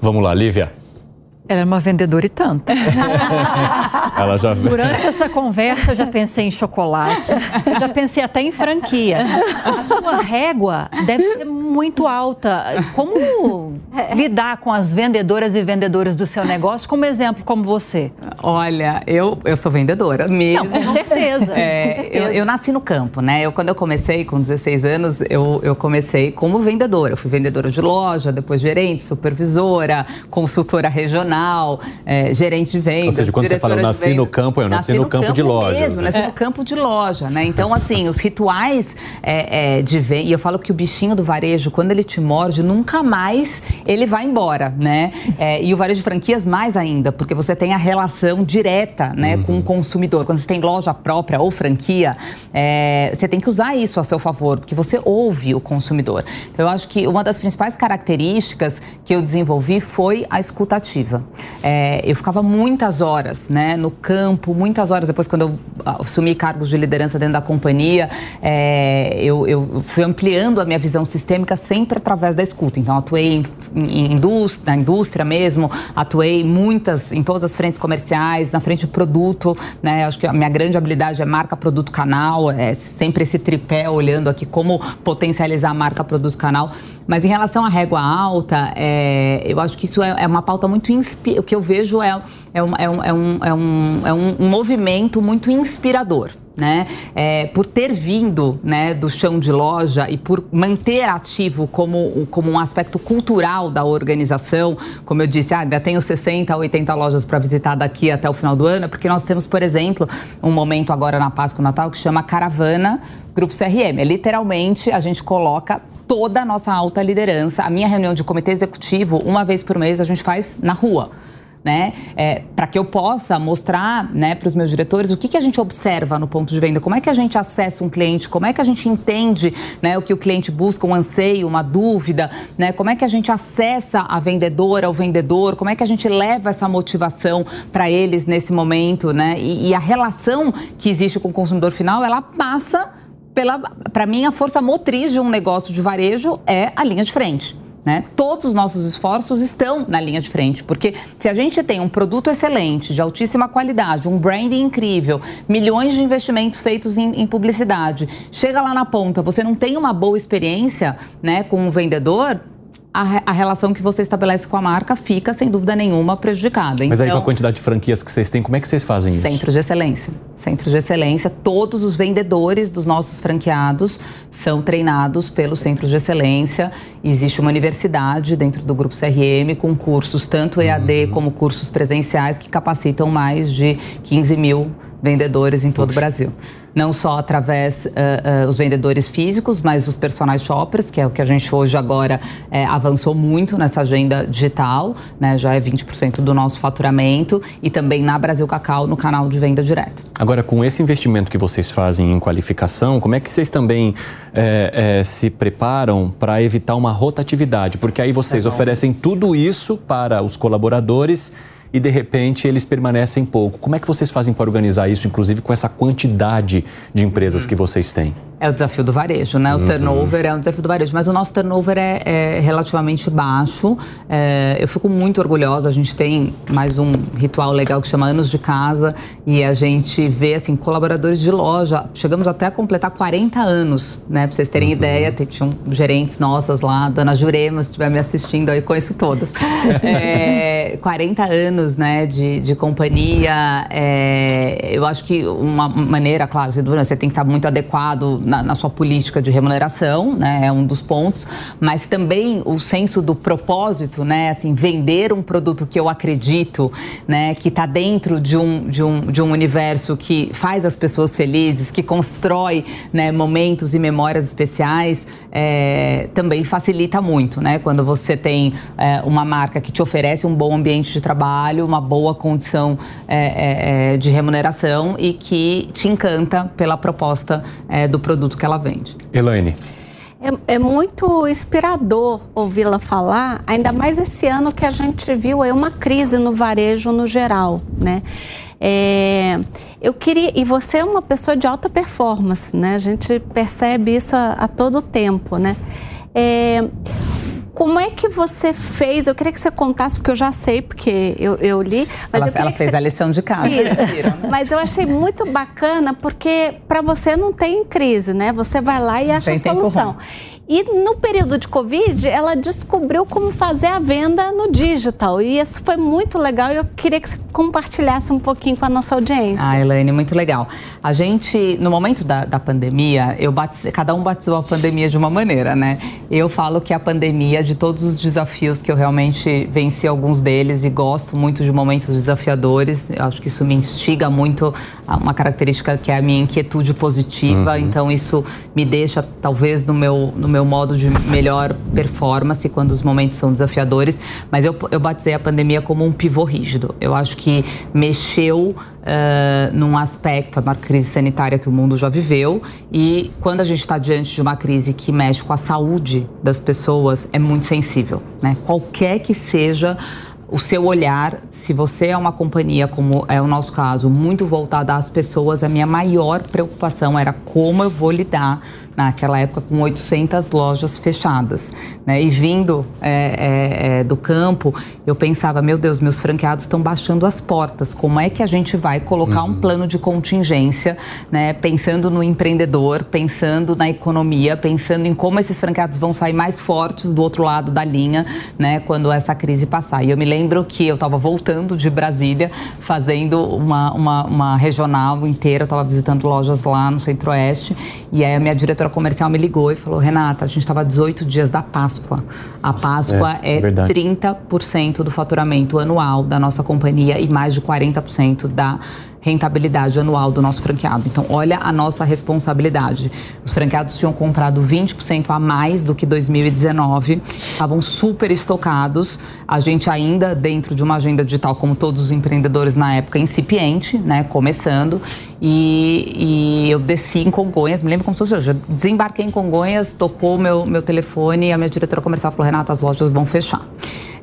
Vamos lá, Lívia. Ela é uma vendedora e tanto. [laughs] Ela já Durante essa conversa, eu já pensei em chocolate, eu já pensei até em franquia. A sua régua deve ser muito alta. Como lidar com as vendedoras e vendedores do seu negócio, como exemplo, como você? Olha, eu, eu sou vendedora mesmo. Não, com certeza, É, com certeza. Eu, eu nasci no campo, né? Eu, quando eu comecei, com 16 anos, eu, eu comecei como vendedora. Eu fui vendedora de loja, depois gerente, supervisora, consultora regional, é, gerente de vendas. Ou seja, quando você fala, eu nasci no vendas. campo, eu nasci no campo de lojas, Mesmo, né? nasci É. no campo de loja, né? Então, assim, os rituais é, é, de venda. E eu falo que o bichinho do varejo, quando ele te morde, nunca mais ele vai embora, né? É, e o varejo de franquias mais ainda, porque você tem a relação direta, né, com o consumidor. Quando você tem loja própria ou franquia, é, você tem que usar isso a seu favor, porque você ouve o consumidor. Então, eu acho que uma das principais características que eu desenvolvi foi a escutativa. É, eu ficava muitas horas, né, no campo, muitas horas depois quando eu assumi cargos de liderança dentro da companhia, é, eu, eu fui ampliando a minha visão sistêmica sempre através da escuta. Então, atuei em, em indústria, na indústria mesmo, atuei muitas, em todas as frentes comerciais, na frente de produto, né? Acho que a minha grande habilidade é marca, produto, canal, é sempre esse tripé olhando aqui como potencializar a marca, produto, canal. Mas em relação à régua alta, é, eu acho que isso é, é uma pauta muito inspirativa. O que eu vejo é, é, um, é, um, é, um, é, um, é um- movimento muito inspirador. Né? É, por ter vindo né, do chão de loja e por manter ativo como, como um aspecto cultural da organização, como eu disse, ah, ainda tenho 60, 80 lojas para visitar daqui até o final do ano, porque nós temos, por exemplo, um momento agora na Páscoa e Natal que chama Caravana Grupo CRM. É literalmente a gente coloca toda a nossa alta liderança. A minha reunião de comitê executivo, uma vez por mês, a gente faz na rua né? É, para que eu possa mostrar né, para os meus diretores o que, que a gente observa no ponto de venda, como é que a gente acessa um cliente, como é que a gente entende né, o que o cliente busca, um anseio, uma dúvida, né? Como é que a gente acessa a vendedora, o vendedor, como é que a gente leva essa motivação para eles nesse momento, né? E, e a relação que existe com o consumidor final, ela passa pela, para mim, a força motriz de um negócio de varejo é a linha de frente. Né? Todos os nossos esforços estão na linha de frente, porque se a gente tem um produto excelente, de altíssima qualidade, um branding incrível, milhões de investimentos feitos em, em publicidade, chega lá na ponta, você não tem uma boa experiência né, com o vendedor, a, a, relação que você estabelece com a marca fica, sem dúvida nenhuma, prejudicada. Mas então, aí, com a então, quantidade de franquias que vocês têm, como é que vocês fazem isso? Centros de excelência. Centros de excelência, todos os vendedores dos nossos franqueados são treinados pelos centros de excelência. Existe uma universidade dentro do Grupo CRM com cursos, tanto EAD uhum. como cursos presenciais, que capacitam mais de 15 mil vendedores em todo Poxa. o Brasil não só através uh, uh, os vendedores físicos, mas os personal shoppers, que é o que a gente hoje agora é, avançou muito nessa agenda digital, né? já é 20% do nosso faturamento, e também na Brasil Cacau, no canal de venda direta. Agora, com esse investimento que vocês fazem em qualificação, como é que vocês também é, é, se preparam para evitar uma rotatividade? Porque aí vocês oferecem tudo isso para os colaboradores e de repente eles permanecem pouco. Como é que vocês fazem para organizar isso, inclusive com essa quantidade de empresas que vocês têm? É o desafio do varejo, né? O uhum. turnover é um desafio do varejo, mas o nosso turnover é, é relativamente baixo. É, eu fico muito orgulhosa. A gente tem mais um ritual legal que chama Anos de Casa e a gente vê assim colaboradores de loja. Chegamos até a completar 40 anos, né? Para vocês terem uhum. ideia, tinham gerentes nossas lá, Dona Jurema, se estiver me assistindo, eu conheço todas. [laughs] é, 40 anos anos né, de, de companhia, é, eu acho que uma maneira, claro, você tem que estar muito adequado na, na, sua política de remuneração, né, é um dos pontos, mas também o senso do propósito, né, assim, vender um produto que eu acredito, né, que está dentro de um, de, um, de um universo que faz as pessoas felizes, que constrói né, momentos e memórias especiais, é, também facilita muito, né, quando você tem é, uma marca que te oferece um bom ambiente de trabalho, trabalho, uma boa condição é, é, é, de remuneração e que te encanta pela proposta é, do produto que ela vende. Elaine. É, é, muito inspirador ouvi-la falar, ainda mais esse ano que a gente viu aí uma crise no varejo no geral, né? É, eu queria e você é uma pessoa de alta performance, né? A gente percebe isso a, a todo tempo, né? É, como é que você fez? Eu queria que você contasse, porque eu já sei, porque eu, eu li. Mas ela, eu ela fez você... a lição de casa. mas eu achei muito bacana, porque para você não tem crise, né? Você vai lá e acha a solução. E no período de Covid, ela descobriu como fazer a venda no digital. E isso foi muito legal e eu queria que você compartilhasse um pouquinho com a nossa audiência. Ah, Elaine, muito legal. A gente, no momento da, da pandemia, eu batize, cada um batizou a pandemia de uma maneira, né? Eu falo que a pandemia, de todos os desafios que eu realmente venci alguns deles e gosto muito de momentos desafiadores, eu acho que isso me instiga muito, uma característica que é a minha inquietude positiva, uhum. então isso me deixa, talvez, no meu, no meu modo de melhor performance quando os momentos são desafiadores, mas eu, eu batizei a pandemia como um pivô rígido. Eu acho que mexeu uh, num aspecto, uma crise sanitária que o mundo já viveu, e quando a gente está diante de uma crise que mexe com a saúde das pessoas, é muito sensível. Né? Qualquer que seja o seu olhar, se você é uma companhia, como é o nosso caso, muito voltada às pessoas, a minha maior preocupação era como eu vou lidar naquela época com 800 lojas fechadas. Né? E vindo é, é, é, do campo, eu pensava, meu Deus, meus franqueados estão baixando as portas. Como é que a gente vai colocar uhum. um plano de contingência, né? pensando no empreendedor, pensando na economia, pensando em como esses franqueados vão sair mais fortes do outro lado da linha, né? quando essa crise passar. E eu me lembro que eu estava voltando de Brasília, fazendo uma, uma, uma regional inteira, eu estava visitando lojas lá no Centro-Oeste, e aí a minha diretora comercial me ligou e falou: Renata, a gente estava 18 dias da Páscoa. A Páscoa é, é 30% do faturamento anual da nossa companhia e mais de 40% da rentabilidade anual do nosso franqueado. Então, olha a nossa responsabilidade. Os franqueados tinham comprado 20% a mais do que 2019, estavam super estocados. A gente ainda dentro de uma agenda digital, como todos os empreendedores na época, incipiente, né, começando. E, e, eu desci em Congonhas, me lembro como se fosse hoje. Eu desembarquei em Congonhas, tocou meu, meu telefone e a minha diretora comercial falou: Renata, as lojas vão fechar.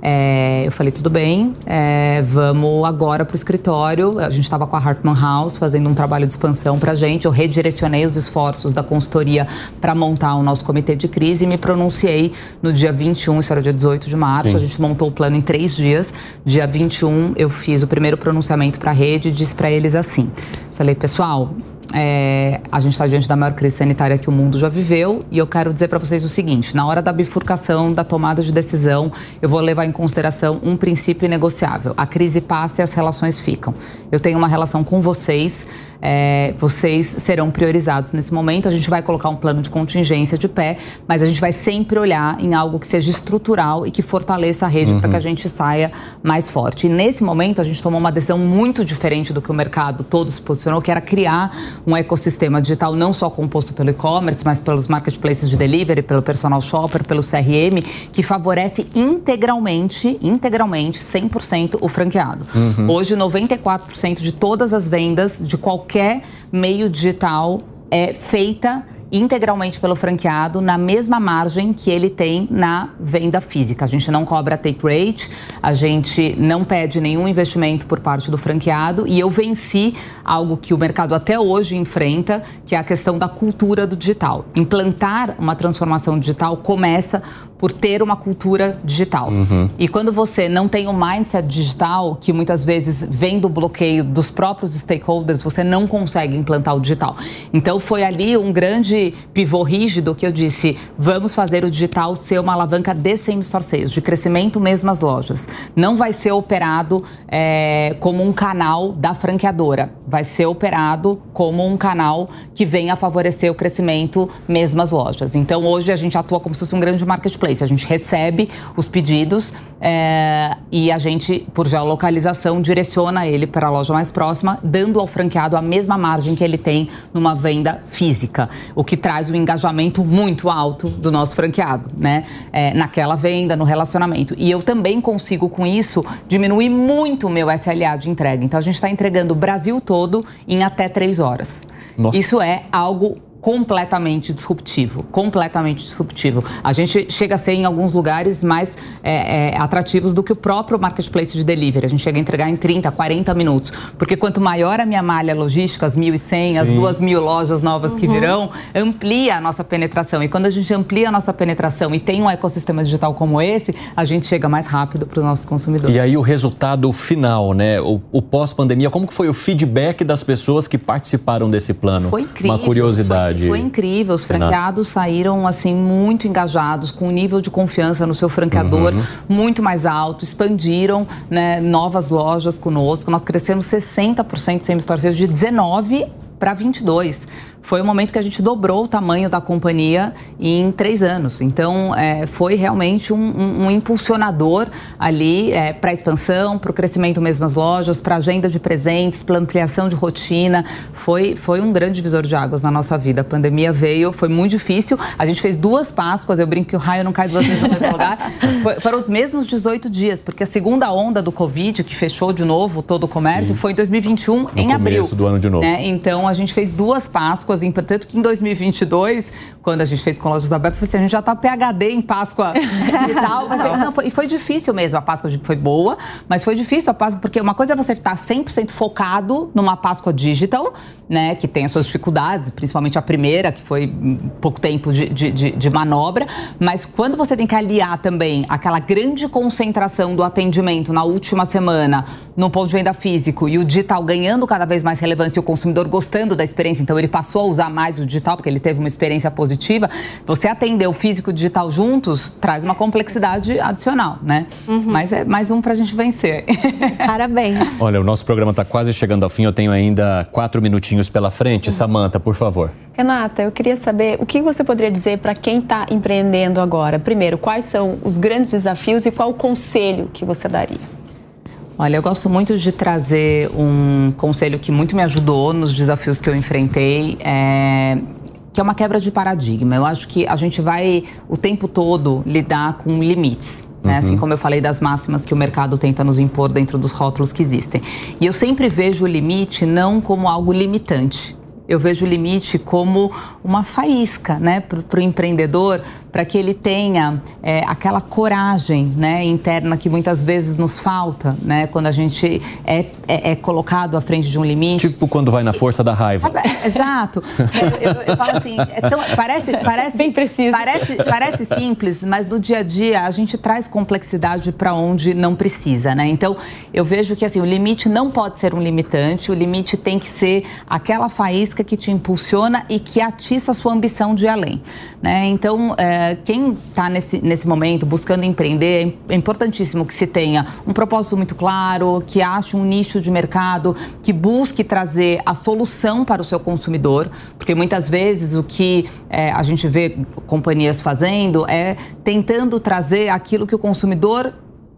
É, eu falei, tudo bem, é, vamos agora para o escritório. A gente estava com a Hartman House fazendo um trabalho de expansão para a gente. Eu redirecionei os esforços da consultoria para montar o nosso comitê de crise e me pronunciei no dia 21, isso era dia 18 de março. Sim. A gente montou o plano em três dias. Dia 21, eu fiz o primeiro pronunciamento para a rede e disse para eles assim: falei, pessoal, é, a gente está diante da maior crise sanitária que o mundo já viveu e eu quero dizer para vocês o seguinte: na hora da bifurcação, da tomada de decisão, eu vou levar em consideração um princípio inegociável. A crise passa e as relações ficam. Eu tenho uma relação com vocês é, vocês serão priorizados nesse momento. A gente vai colocar um plano de contingência de pé, mas a gente vai sempre olhar em algo que seja estrutural e que fortaleça a rede uhum. para que a gente saia mais forte. E nesse momento a gente tomou uma decisão muito diferente do que o mercado todo se posicionou, que era criar um ecossistema digital não só composto pelo e-commerce, mas pelos marketplaces de delivery, pelo personal shopper, pelo CRM, que favorece integralmente, integralmente, 100% o franqueado. Uhum. Hoje, 94% de todas as vendas de qualquer qualquer meio digital é feita integralmente pelo franqueado na mesma margem que ele tem na venda física. A gente não cobra take rate, a gente não pede nenhum investimento por parte do franqueado e eu venci algo que o mercado até hoje enfrenta, que é a questão da cultura do digital. Implantar uma transformação digital começa por ter uma cultura digital. Uhum. E quando você não tem um mindset digital, que muitas vezes vem do bloqueio dos próprios stakeholders, você não consegue implantar o digital. Então foi ali um grande pivô rígido que eu disse: vamos fazer o digital ser uma alavanca de sales, de crescimento mesmo as lojas. Não vai ser operado é, como um canal da franqueadora, vai ser operado como um canal que venha favorecer o crescimento mesmo as lojas. Então hoje a gente atua como se fosse um grande marketplace marketplace. A gente recebe os pedidos é, e a gente, por geolocalização, direciona ele para a loja mais próxima, dando ao franqueado a mesma margem que ele tem numa venda física, o que traz um engajamento muito alto do nosso franqueado, né? É, naquela venda, no relacionamento. E eu também consigo, com isso, diminuir muito o meu SLA de entrega. Então, a gente está entregando o Brasil todo em até três horas. Nossa. Isso é algo completamente disruptivo, completamente disruptivo. A gente chega a ser em alguns lugares mais é, é, atrativos do que o próprio marketplace de delivery. A gente chega a entregar em 30, 40 minutos, porque quanto maior a minha malha logística, as 1.100, as 2.000 lojas novas uhum. que virão, amplia a nossa penetração. E quando a gente amplia a nossa penetração e tem um ecossistema digital como esse, a gente chega mais rápido para os nossos consumidores. E aí o resultado final, né? O, o pós-pandemia, como que foi o feedback das pessoas que participaram desse plano? Foi incrível. Uma curiosidade. Foi foi, incrível. Os franqueados saíram assim muito engajados, com um nível de confiança no seu franqueador uhum. muito mais alto, expandiram né, novas lojas conosco. Nós crescemos 60% sem store de 19 para 22 foi o momento que a gente dobrou o tamanho da companhia em três anos. Então, é, foi realmente um, um, um impulsionador ali é, para a expansão, para o crescimento mesmo das lojas, para a agenda de presentes, para ampliação de rotina. Foi, foi um grande divisor de águas na nossa vida. A pandemia veio, foi muito difícil. A gente fez duas Páscoas, eu brinco que o raio não cai duas vezes no mesmo [laughs] lugar. Foi, foram os mesmos 18 dias, porque a segunda onda do Covid, que fechou de novo todo o comércio, Sim. foi em 2021, no em abril. do ano de novo. Né? Então, a gente fez duas Páscoas Páscoas, em, tanto que em 2022, quando a gente fez com lojas abertas, foi assim, a gente já está PHD em Páscoa digital. [laughs] Ser, não, foi, e foi difícil mesmo, a Páscoa foi boa, mas foi difícil a Páscoa, porque uma coisa é você estar 100% focado numa Páscoa digital, né, que tem as suas dificuldades, principalmente a primeira, que foi pouco tempo de, de, de, de manobra, mas quando você tem que aliar também aquela grande concentração do atendimento na última semana no ponto de venda físico e o digital ganhando cada vez mais relevância e o consumidor gostando da experiência, então ele passou a usar mais o digital porque ele teve uma experiência positiva, você atender o físico e o digital juntos traz uma complexidade adicional, né? Uhum. Mas é mais um para a gente vencer. [laughs] Parabéns. Olha, o nosso programa está quase chegando ao fim, eu tenho ainda quatro minutinhos pela frente. Uhum. Samanta, por favor. Renata, eu queria saber o que você poderia dizer para quem está empreendendo agora. Primeiro, quais são os grandes desafios e qual o conselho que você daria? Olha, eu gosto muito de trazer um conselho que muito me ajudou nos desafios que eu enfrentei. É que é uma quebra de paradigma. Eu acho que a gente vai o tempo todo lidar com limites. Né? Assim como eu falei das máximas que o mercado tenta nos impor dentro dos rótulos que existem. E eu sempre vejo o limite não como algo limitante. Eu vejo o limite como uma faísca né, para o empreendedor para que ele tenha é, aquela coragem né, interna que muitas vezes nos falta, né, quando a gente é, é, é colocado à frente de um limite. Tipo quando vai na força da raiva. Sabe, exato. Eu, eu, eu, falo assim, é tão, parece, parece, Bem preciso. Parece, parece simples, mas no dia a dia a gente traz complexidade para onde não precisa, né? Então eu vejo que assim o limite não pode ser um limitante, o limite tem que ser aquela faísca que te impulsiona e que atiça a sua ambição de ir além, né? Então é, quem está nesse, nesse momento buscando empreender, é importantíssimo que se tenha um propósito muito claro, que ache um nicho de mercado, que busque trazer a solução para o seu consumidor, porque muitas vezes o que é, a gente vê companhias fazendo é tentando trazer aquilo que o consumidor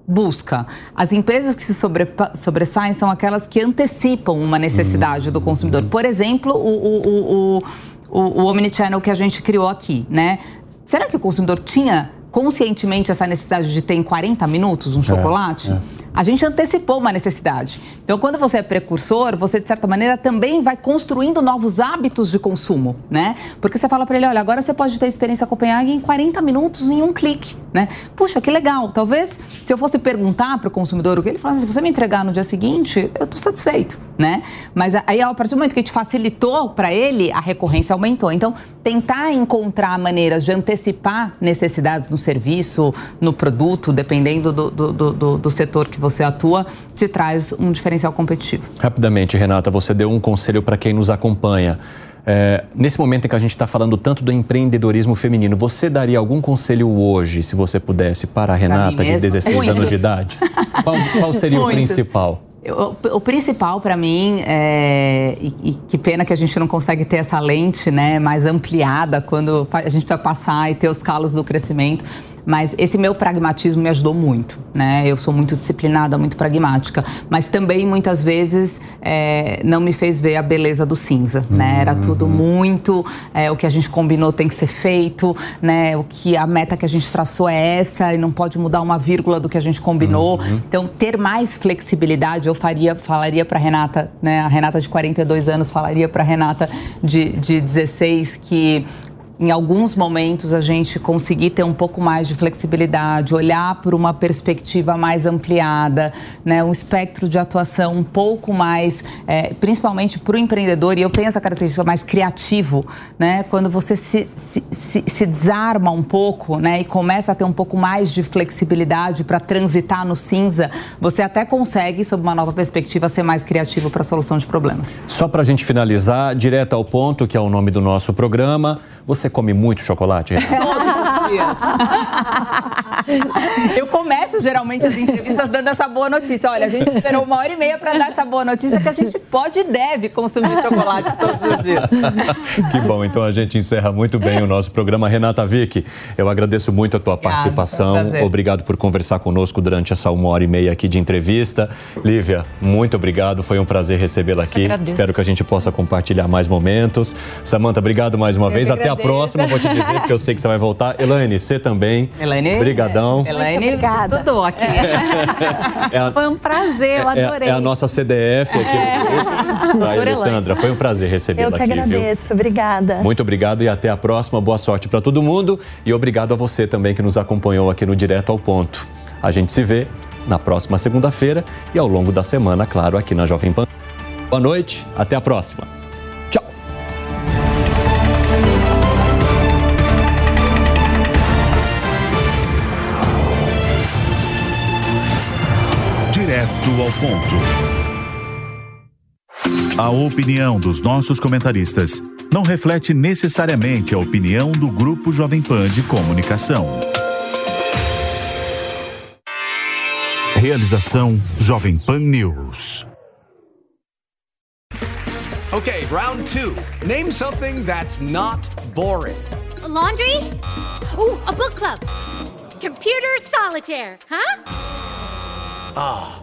busca. As empresas que se sobressaem são aquelas que antecipam uma necessidade do consumidor. Por exemplo, o, o, o, o, o Omnichannel que a gente criou aqui, né? Será que o consumidor tinha conscientemente essa necessidade de ter em 40 minutos um é, chocolate? É, é a gente antecipou uma necessidade. Então, quando você é precursor, você, de certa maneira, também vai construindo novos hábitos de consumo, né? Porque você fala para ele, olha, agora você pode ter experiência Copenhague em 40 minutos em um clique, né? Puxa, que legal. Talvez, se eu fosse perguntar para o consumidor o que ele falasse, se você me entregar no dia seguinte, eu estou satisfeito, né? Mas aí, a partir do momento que a gente facilitou para ele, a recorrência aumentou. Então, tentar encontrar maneiras de antecipar necessidades no serviço, no produto, dependendo do, do, do, do setor que você atua te traz um diferencial competitivo. Rapidamente, Renata, você deu um conselho para quem nos acompanha. É, nesse momento em que a gente está falando tanto do empreendedorismo feminino, você daria algum conselho hoje, se você pudesse, para a Renata, de 16 Muitos. anos de idade? Qual, qual seria o principal? O, o, principal para mim, é, e, e, que pena que a gente não consegue ter essa lente né, mais ampliada quando a gente precisa passar e ter os calos do crescimento, mas esse meu pragmatismo me ajudou muito, né? Eu sou muito disciplinada, muito pragmática, mas também muitas vezes é, não me fez ver a beleza do cinza, uhum. né? Era tudo muito é, o que a gente combinou tem que ser feito, né? O que a meta que a gente traçou é essa e não pode mudar uma vírgula do que a gente combinou. Uhum. Então ter mais flexibilidade, eu faria, falaria para Renata, né? A Renata de 42 anos falaria para Renata de, de 16 que em alguns momentos a gente conseguir ter um pouco mais de flexibilidade, olhar por uma perspectiva mais ampliada, né, um espectro de atuação um pouco mais, é, principalmente para o empreendedor, e eu tenho essa característica mais criativo, né, quando você se, se, se, se desarma um pouco né, e começa a ter um pouco mais de flexibilidade para transitar no cinza, você até consegue, sob uma nova perspectiva, ser mais criativo para a solução de problemas. Só para a gente finalizar, direto ao ponto, que é o nome do nosso programa, você come muito chocolate? [laughs] [laughs] Eu começo geralmente as entrevistas dando essa boa notícia. Olha, a gente esperou uma hora e meia para dar essa boa notícia que a gente pode e deve consumir chocolate todos os dias. [laughs] Que bom, então a gente encerra muito bem o nosso programa. Renata Vick, eu agradeço muito a tua Obrigada, participação. Um obrigado por conversar conosco durante essa uma hora e meia aqui de entrevista. Lívia, muito obrigado. Foi um prazer recebê-la aqui. Espero que a gente possa compartilhar mais momentos. Samanta, obrigado mais uma eu vez. Até a próxima, vou te dizer, porque eu sei que você vai voltar. Elaine, você também. Elaine. Obrigadão. Elaine estudou aqui. É a, foi um prazer, eu adorei. É, é a nossa CDF aqui é. do Alessandra, foi um prazer recebê-la aqui, viu? Eu que agradeço, obrigada. Muito obrigado e até a próxima. Boa sorte para todo mundo e obrigado a você também que nos acompanhou aqui no Direto ao Ponto. A gente se vê na próxima segunda-feira e ao longo da semana, claro, aqui na Jovem Pan. Boa noite, até a próxima. Direto ao ponto. A opinião dos nossos comentaristas não reflete necessariamente a opinião do Grupo Jovem Pan de Comunicação. Realização Jovem Pan News. Okay, round two. Name something that's not boring. A laundry? Ooh, a book club. Computer solitaire, huh? Ah.